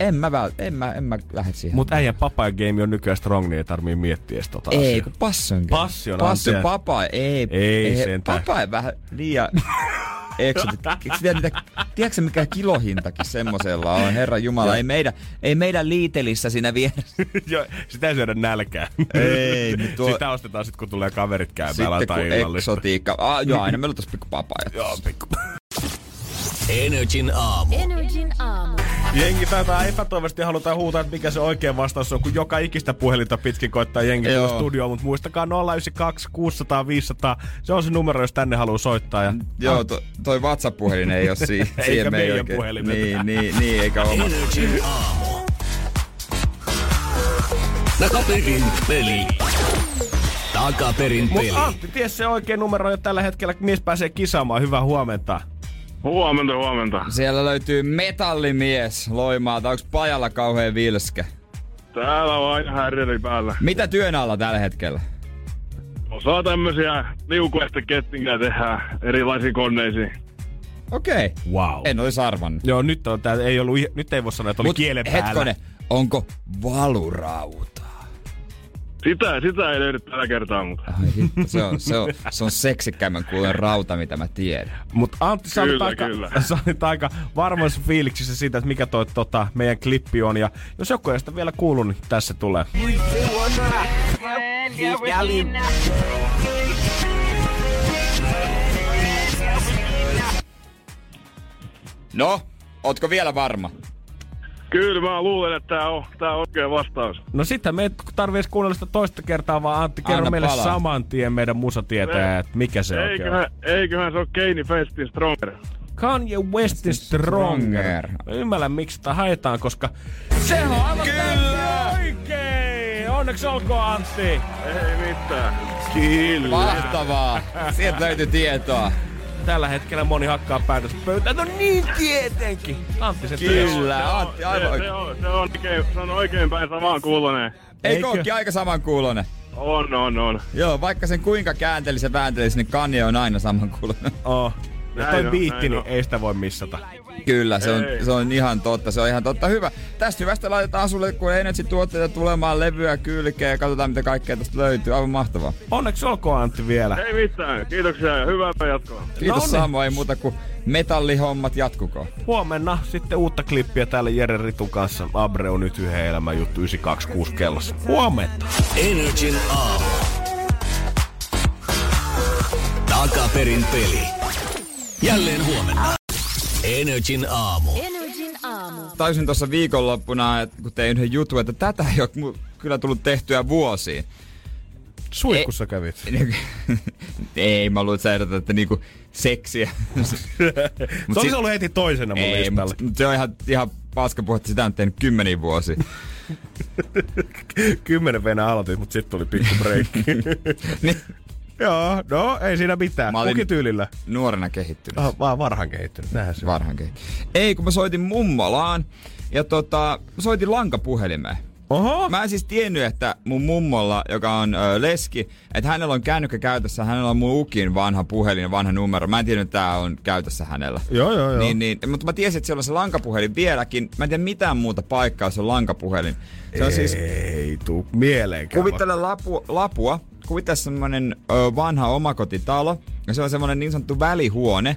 en, mä vält, en, mä, en mä lähde siihen. Mut äijän papaya game on nykyään strong, niin ei tarvii miettiä edes tota ei, asiaa. kun passion. Passion, Passion anteeksi. papa, ei. Ei sentään. Papa ei vähän liian... *laughs* Tiedätkö, mikä kilohintakin semmosella on? Herra Jumala, ei meidän, ei meidän liitelissä siinä vieressä. *laughs* Joo, sitä ei syödä nälkää. Ei, niin tuo- Sitä ostetaan sit, kun tulee kaverit käymään Sitten kun illallista. eksotiikka. Ah, joo, aina meillä on tossa pikku papajat. Joo, pikku. Energin aamu. Energin aamu. Jengi taitaa epätoivosti halutaan huutaa, että mikä se oikea vastaus on, kun joka ikistä puhelinta pitkin koittaa jengi tulla studioon, mutta muistakaa 092 600 500, se on se numero, jos tänne haluaa soittaa. Ja... Joo, to, toi WhatsApp-puhelin ei ole si- *laughs* Eikä siihen me ei meidän oikein- puhelimet. Niin, niin, niin, eikä oma. Takaperin peli. Takaperin peli. Mutta Antti, ties se oikea numero jo tällä hetkellä, mies pääsee kisaamaan. Hyvää huomenta. Huomenta, huomenta. Siellä löytyy metallimies Loimaalta. Onks pajalla kauhean vilskä? Täällä on aina härjeli päällä. Mitä työn alla tällä hetkellä? Osaa tämmösiä liukuesta kettingejä tehdä erilaisiin koneisiin. Okei. Okay. Wow. En olisi arvannut. Joo, nyt, on, tää ei ollut, nyt ei voi sanoa, että oli Mut kielen päällä. hetkonen, onko valurautaa? Sitä, sitä ei löydy tällä kertaa, mutta Ai hitto, se on, se on, se on seksikkäimmän kuulen rauta, mitä mä tiedän. Mutta Antti, sä olit aika, kyllä. *laughs* sä olit aika varmoissa fiiliksissä siitä, että mikä toi tota, meidän klippi on. Ja jos joku ei sitä vielä kuullut, niin tässä tulee. No, ootko vielä varma? Kyllä mä luulen, että tää on, tää on oikea vastaus. No sitten me ei tarvitsisi kuunnella sitä toista kertaa, vaan Antti, kerro Anna meille palaa. saman tien meidän musatietäjä, että mikä se oikein on. Eiköhän, eiköhän se ole Kanye Festin Stronger. Kanye Westin Stronger. Stronger. Mä Ymmärrän, miksi sitä haetaan, koska se on aivan Kyllä! oikein! Onneksi olkoon, Antti! Ei mitään. Kyllä. Mahtavaa. Sieltä löytyy tietoa. Tällä hetkellä moni hakkaa päätöstä pöytään. No niin tietenkin! Antti se Kyllä, Antti, Se, aivan se, on, se, on oikein, se on oikein päin samaan kuulonen. Eikö Eikö? ookin aika samankuulonen? On, on, on. Joo, vaikka sen kuinka kääntelisi ja vääntelisi, niin Kanye on aina samankuulonen. Oh. Ja toi on, biitti, niin on. ei sitä voi missata. Kyllä, se on, Ei. se on ihan totta, se on ihan totta. Hyvä. Tästä hyvästä laitetaan sulle, kun Energy-tuotteita tulemaan levyä kylkeen ja katsotaan, mitä kaikkea tästä löytyy. Aivan mahtavaa. Onneksi olkoon, Antti, vielä. Ei mitään. Kiitoksia ja hyvää jatkoa. Kiitos Noniin. Samu, ei muuta kuin metallihommat jatkukoon. Huomenna sitten uutta klippiä täällä Jere Ritun kanssa. Abreu nyt yhden elämän juttu 926 kellossa. Huomenta. Energin aamu. Takaperin peli. Jälleen huomenna. Energin aamu. Energin aamu. Taisin tuossa viikonloppuna, että kun tein yhden jutun, että tätä ei ole kyllä tullut tehtyä vuosiin. Suihkussa kävit. *laughs* ei, mä luulen, että sä ehdotat, että niinku seksiä. *laughs* Se olisi ollut heti toisena mun ei, listalla. mut, mut se on ihan, ihan paska puhua, että sitä on tehnyt kymmeniä vuosia. *laughs* Kymmenen venä aloitit, mutta sitten tuli pikku breikki. niin, Joo, no ei siinä mitään. Mä olin- Kukin tyylillä. nuorena kehittynyt. Ah, vaan varhan kehittynyt, näinhän se on. Varhaan kehittynyt. Ei, kun mä soitin mummolaan ja tota, soitin lankapuhelimeen. Oho! Mä en siis tiennyt, että mun mummolla, joka on ö, leski, että hänellä on kännykkä käytössä, hänellä on mun ukin vanha puhelin ja vanha numero. Mä en tiennyt, että tää on käytössä hänellä. Joo, joo, joo. Niin, niin, mutta mä tiesin, että siellä on se lankapuhelin vieläkin. Mä en tiedä mitään muuta paikkaa, se on lankapuhelin. Se on siis, Ei tuu mieleenkään. kuvittele lapu, lapua, kuvittele semmonen ö, vanha omakotitalo, ja se on semmonen niin sanottu välihuone,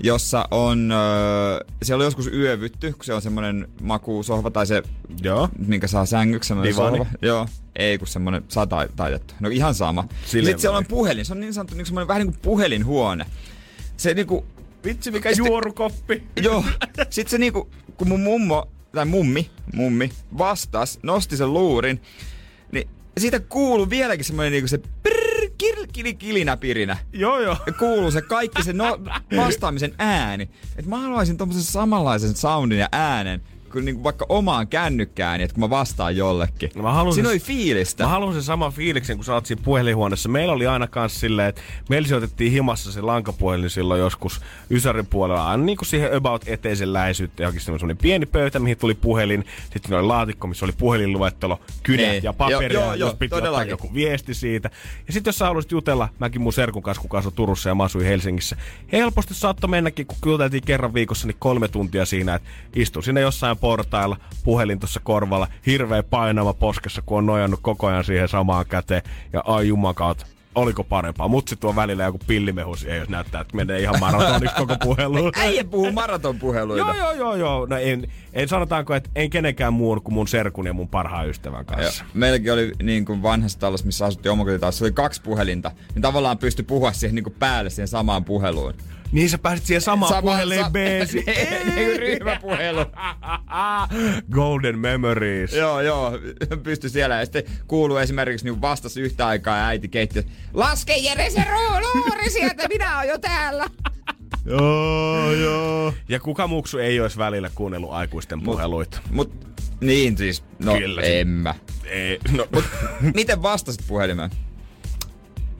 jossa on, ö, siellä on joskus yövytty, kun se on semmonen makuusohva tai se, Joo. minkä saa sängyksi, semmonen Divani. sohva. Joo, ei kun semmonen saa tai- taitettu. No ihan sama. Silleen Sitten siellä on puhelin, se on niin sanottu niin semmonen vähän niin kuin puhelinhuone. Se niinku, Vitsi mikä Sitten- juorukoppi. Joo. *laughs* Sitten se niinku, kun mun mummo, tai mummi, mummi, vastas, nosti sen luurin, niin siitä kuuluu vieläkin semmoinen niinku se prrr, kil, kil, kilinä pirinä. Joo, joo. Ja kuuluu se kaikki se no, vastaamisen ääni. Et mä haluaisin tommosen samanlaisen soundin ja äänen, kuin niinku vaikka omaan kännykkääni, että kun mä vastaan jollekin. No mä haluan Siinä se- oli fiilistä. Mä haluan sen saman fiiliksen, kun sä oot siinä puhelinhuoneessa. Meillä oli aina kans silleen, että meillä sijoitettiin himassa se lankapuhelin silloin joskus Ysärin puolella, aina niin kuin siihen about eteisen läheisyyttä, johonkin semmoinen pieni pöytä, mihin tuli puhelin, sitten oli laatikko, missä oli puhelinluettelo, kynä Ei. ja paperia, Joo, joo, joo, jos piti ottaa todellakin. joku viesti siitä. Ja sitten jos sä haluaisit jutella, mäkin mun serkun kanssa, kuka asui Turussa ja mä asuin Helsingissä, helposti saattoi mennäkin, kun juteltiin kerran viikossa, niin kolme tuntia siinä, että istun siinä jossain portailla, puhelin tuossa korvalla, hirveä painava poskessa, kun on nojannut koko ajan siihen samaan käteen, ja ai jumakautta, oliko parempaa. Mut sit tuo välillä joku pillimehu siihen, jos näyttää, että menee ihan maratoniksi koko puhelu. *laughs* Äijä puhuu maratonpuheluita. joo, joo, joo, joo. No en, en sanotaanko, että en kenenkään muun kuin mun serkun ja mun parhaan ystävän kanssa. Joo. Meilläkin oli niin kuin vanhassa talossa, missä asuttiin omakotitalossa, oli kaksi puhelinta. Niin tavallaan pystyi puhua siihen niin kuin päälle siihen samaan puheluun. Niin sä pääsit siihen samaan Sama- puheleen sa- beesi. *laughs* Ryhmäpuhelu. *laughs* Golden memories. joo, joo, pystyi siellä. Ja sitten kuuluu esimerkiksi niin vastasi yhtä aikaa ja äiti keittiö. Laske Jere se luuri sieltä, minä oon jo täällä. *laughs* Joo, joo. Ja kuka muksu ei olisi välillä kuunnellut aikuisten puheluita? Mut niin siis, no Kyllä. en mä. Ei, no, Miten vastasit puhelimeen?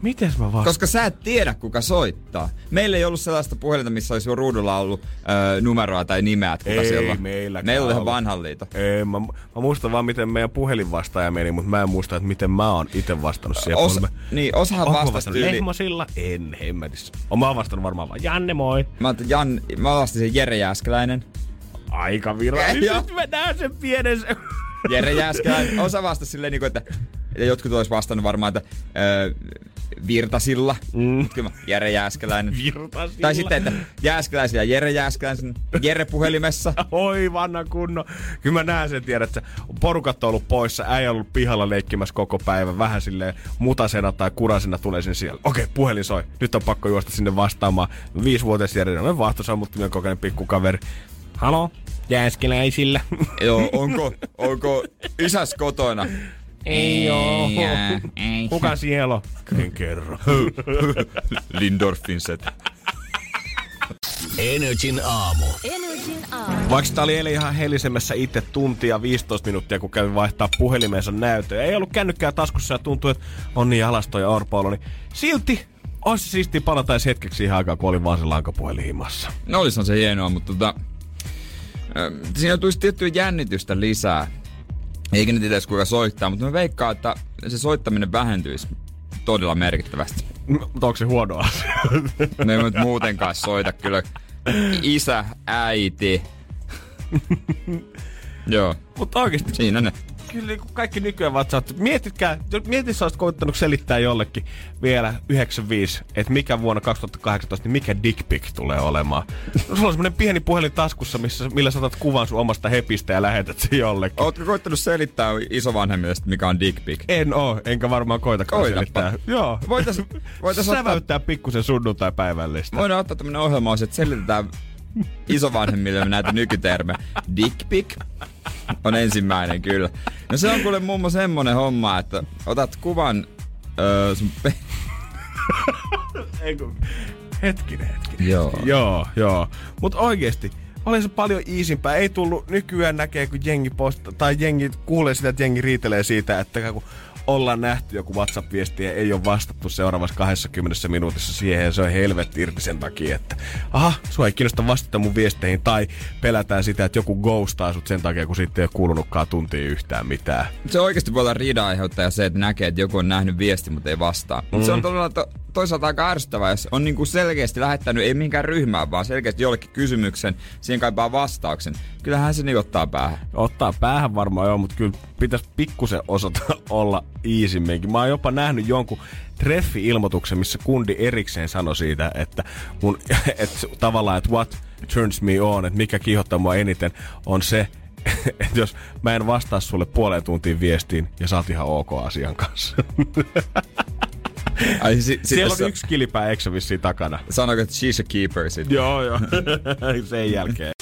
Miten mä vastaan? Koska sä et tiedä, kuka soittaa. Meillä ei ollut sellaista puhelinta, missä olisi jo ruudulla ollut öö, numeroa tai nimeä, että kuka Ei siellä on. Meillä oli ihan vanhan liito. Ei, mä, mä muistan vaan, miten meidän puhelinvastaaja meni, mutta mä en muista, että miten mä oon itse vastannut siihen Osa, puhelimeen. niin, osahan Onko mä vastasi vastannut tyyli. Lehmasilla? En, hemmetissä. Oon mä vastannut varmaan vaan, Janne moi. Mä, Jan, mä vastasin Jere Jääskeläinen. Aika virallisesti. Mä näen sen pienen se... Jere Jääskeläinen. Osa vastasi silleen, niin kuin, että ja jotkut olisi vastannut varmaan, että öö, Virtasilla. Mm. Kyllä mä, Jere Jääskeläinen. Virtasilla. Tai sitten, että Jääskeläisen ja Jere Jääskeläisen Jere puhelimessa. *laughs* Oi vanha kunno. Kyllä mä näen sen, tiedät, että porukat on ollut poissa, äijä on ollut pihalla leikkimässä koko päivän, vähän silleen mutasena tai kurasena tulee sen siellä. Okei, puhelin soi. Nyt on pakko juosta sinne vastaamaan. Viisivuotias Jere on vahtosam, mutta minä kokeinen pikkukaveri. Halo? Jääskeläisillä. Joo, *laughs* onko, onko isäs kotona? Ei oo. ei. Kuka siellä on? En kerro. *laughs* Lindorfin set. Energin aamu. Energin aamu. Vaikka tää oli eilen ihan helisemässä itse tuntia 15 minuuttia, kun kävin vaihtaa puhelimensa näyttöä. Ei ollut kännykkää taskussa ja tuntui, että on niin alasto ja orpoolo, niin silti olisi siistiä palata edes hetkeksi ihan aikaa, kun olin vaan se lankapuhelin himassa. No olisihan se hienoa, mutta tota, siinä tulisi tiettyä jännitystä lisää. Eikä nyt edes kuinka soittaa, mutta mä veikkaan, että se soittaminen vähentyisi todella merkittävästi. Mutta onko se huono asia? Me ei nyt muutenkaan soita kyllä. Isä, äiti. *laughs* Joo, Mutta oikeasti, siinä ne. Kyllä kaikki nykyään WhatsApp. Mietitkää, mietit, sä olisit koittanut selittää jollekin vielä 95, että mikä vuonna 2018, niin mikä dick pic tulee olemaan. No, sulla on semmonen pieni puhelin taskussa, missä, millä saatat kuvan sun omasta hepistä ja lähetät sen jollekin. Ootko koittanut selittää isovanhemmille, mikä on dick pic? En oo, enkä varmaan koitakaan Koitapa. selittää. Joo. Voitais, voitais ottaa, Säväyttää pikkusen sunnuntai-päivällistä. voidaan ottaa tämmönen ohjelma, että selitetään isovanhemmille näitä nykytermejä. Dick pic on ensimmäinen kyllä. No se on kuule muassa semmonen homma, että otat kuvan öö, sun pe- Ei kun- Hetkinen, hetkinen. Joo. Joo, joo. Mutta oikeesti, oli se paljon iisimpää. Ei tullut nykyään näkee, kun jengi posta, tai jengi kuulee sitä, että jengi riitelee siitä, että kun ollaan nähty joku WhatsApp-viesti ja ei ole vastattu seuraavassa 20 minuutissa siihen ja se on helvetti irti sen takia, että aha, sua ei kiinnosta vastata mun viesteihin tai pelätään sitä, että joku ghostaa sut sen takia, kun sitten ei ole kuulunutkaan tuntia yhtään mitään. Se oikeasti voi olla riidan aiheuttaja se, että näkee, että joku on nähnyt viesti, mutta ei vastaa. Mutta se on todella to, toisaalta aika ärsyttävää, jos on niinku selkeästi lähettänyt, ei mihinkään ryhmään, vaan selkeästi jollekin kysymyksen, siihen kaipaa vastauksen. Kyllähän se niin ottaa päähän. Ottaa päähän varmaan joo, mutta kyllä pitäisi pikkusen osata olla iisimminkin. Mä oon jopa nähnyt jonkun treffi-ilmoituksen, missä kundi erikseen sanoi siitä, että mun, *laughs* että tavallaan, että what turns me on, että mikä kiihottaa mua eniten, on se, *laughs* että jos mä en vastaa sulle puoleen tuntiin viestiin ja sä oot ihan ok asian kanssa. Ai, si- Siellä sitten on yksi kilipää eksä vissiin takana. Sanoiko, että she's a keeper sitten? Joo, joo. *laughs* Sen jälkeen.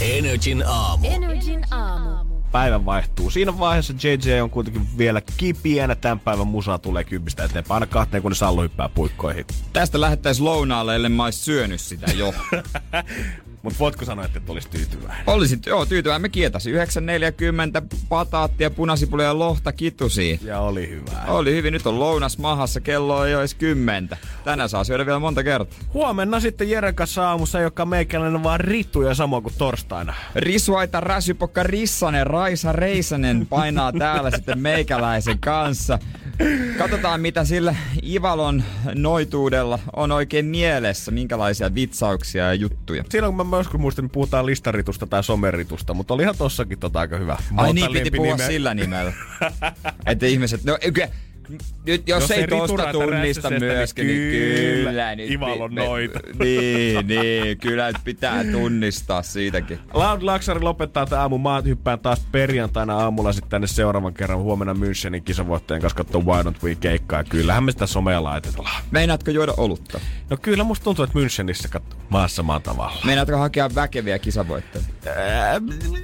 Energin aamu. Energin aamu. Päivän vaihtuu. Siinä vaiheessa JJ on kuitenkin vielä kipiänä. Tämän päivän musa tulee kympistä eteenpäin. Aina kahteen, kun ne sallu hyppää puikkoihin. Tästä lähettäis lounaalle, ellei mä ois syönyt sitä jo. *laughs* Mutta voitko sanoa, että et olisi tyytyväinen? Olisit, joo, tyytyväinen. Me kietasi 9.40, pataattia, punasipulia ja lohta kitusiin. Ja oli hyvä. Oli hyvin, nyt on lounas mahassa, kello ei olisi kymmentä. Tänään saa syödä vielä monta kertaa. Huomenna sitten Jeren kanssa aamussa, joka meikäläinen vaan rittuja samoin kuin torstaina. Risuaita, räsypokka, rissanen, Raisa Reisanen painaa täällä sitten meikäläisen kanssa. Katsotaan, mitä sillä Ivalon noituudella on oikein mielessä, minkälaisia vitsauksia ja juttuja. Silloin kun mä joskus muistin, puhutaan listaritusta tai someritusta, mutta olihan tossakin tota aika hyvä. Ai Monta niin, piti puhua lempinimeä. sillä nimellä. *laughs* että ihmiset, no kyllä, nyt jos, Jos ei ei tosta tunnista rässysestä, niin myöskin, niin kyllä, kyllä nyt Ivalon me- me- noita. *laughs* Niin, niin, kyllä nyt pitää tunnistaa siitäkin. Loud Luxury lopettaa tämän aamun. Mä hyppään taas perjantaina aamulla sitten tänne seuraavan kerran huomenna Münchenin kisavoittajan kanssa katsoa Why Don't We keikkaa. Kyllähän me sitä somea laitetaan. Meinaatko juoda olutta? No kyllä musta tuntuu, että Münchenissä katso maassa maan tavalla. Meinaatko hakea väkeviä kisavoittajia? Ää,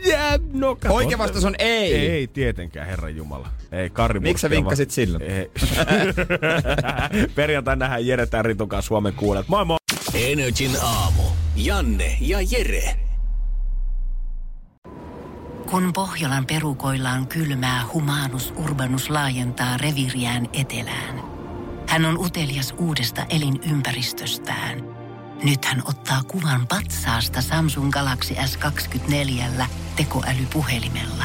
jää, no. Oikea vastaus on ei. Ei tietenkään, Herran Jumala. Ei, Miksi sä vinkkasit vaan- silloin? Ei. *laughs* Perjantaina nähdään Jere kanssa Suomen kuulet. Moi moi! Energin aamu. Janne ja Jere. Kun Pohjolan perukoillaan kylmää, humanus urbanus laajentaa reviriään etelään. Hän on utelias uudesta elinympäristöstään. Nyt hän ottaa kuvan patsaasta Samsung Galaxy S24 tekoälypuhelimella.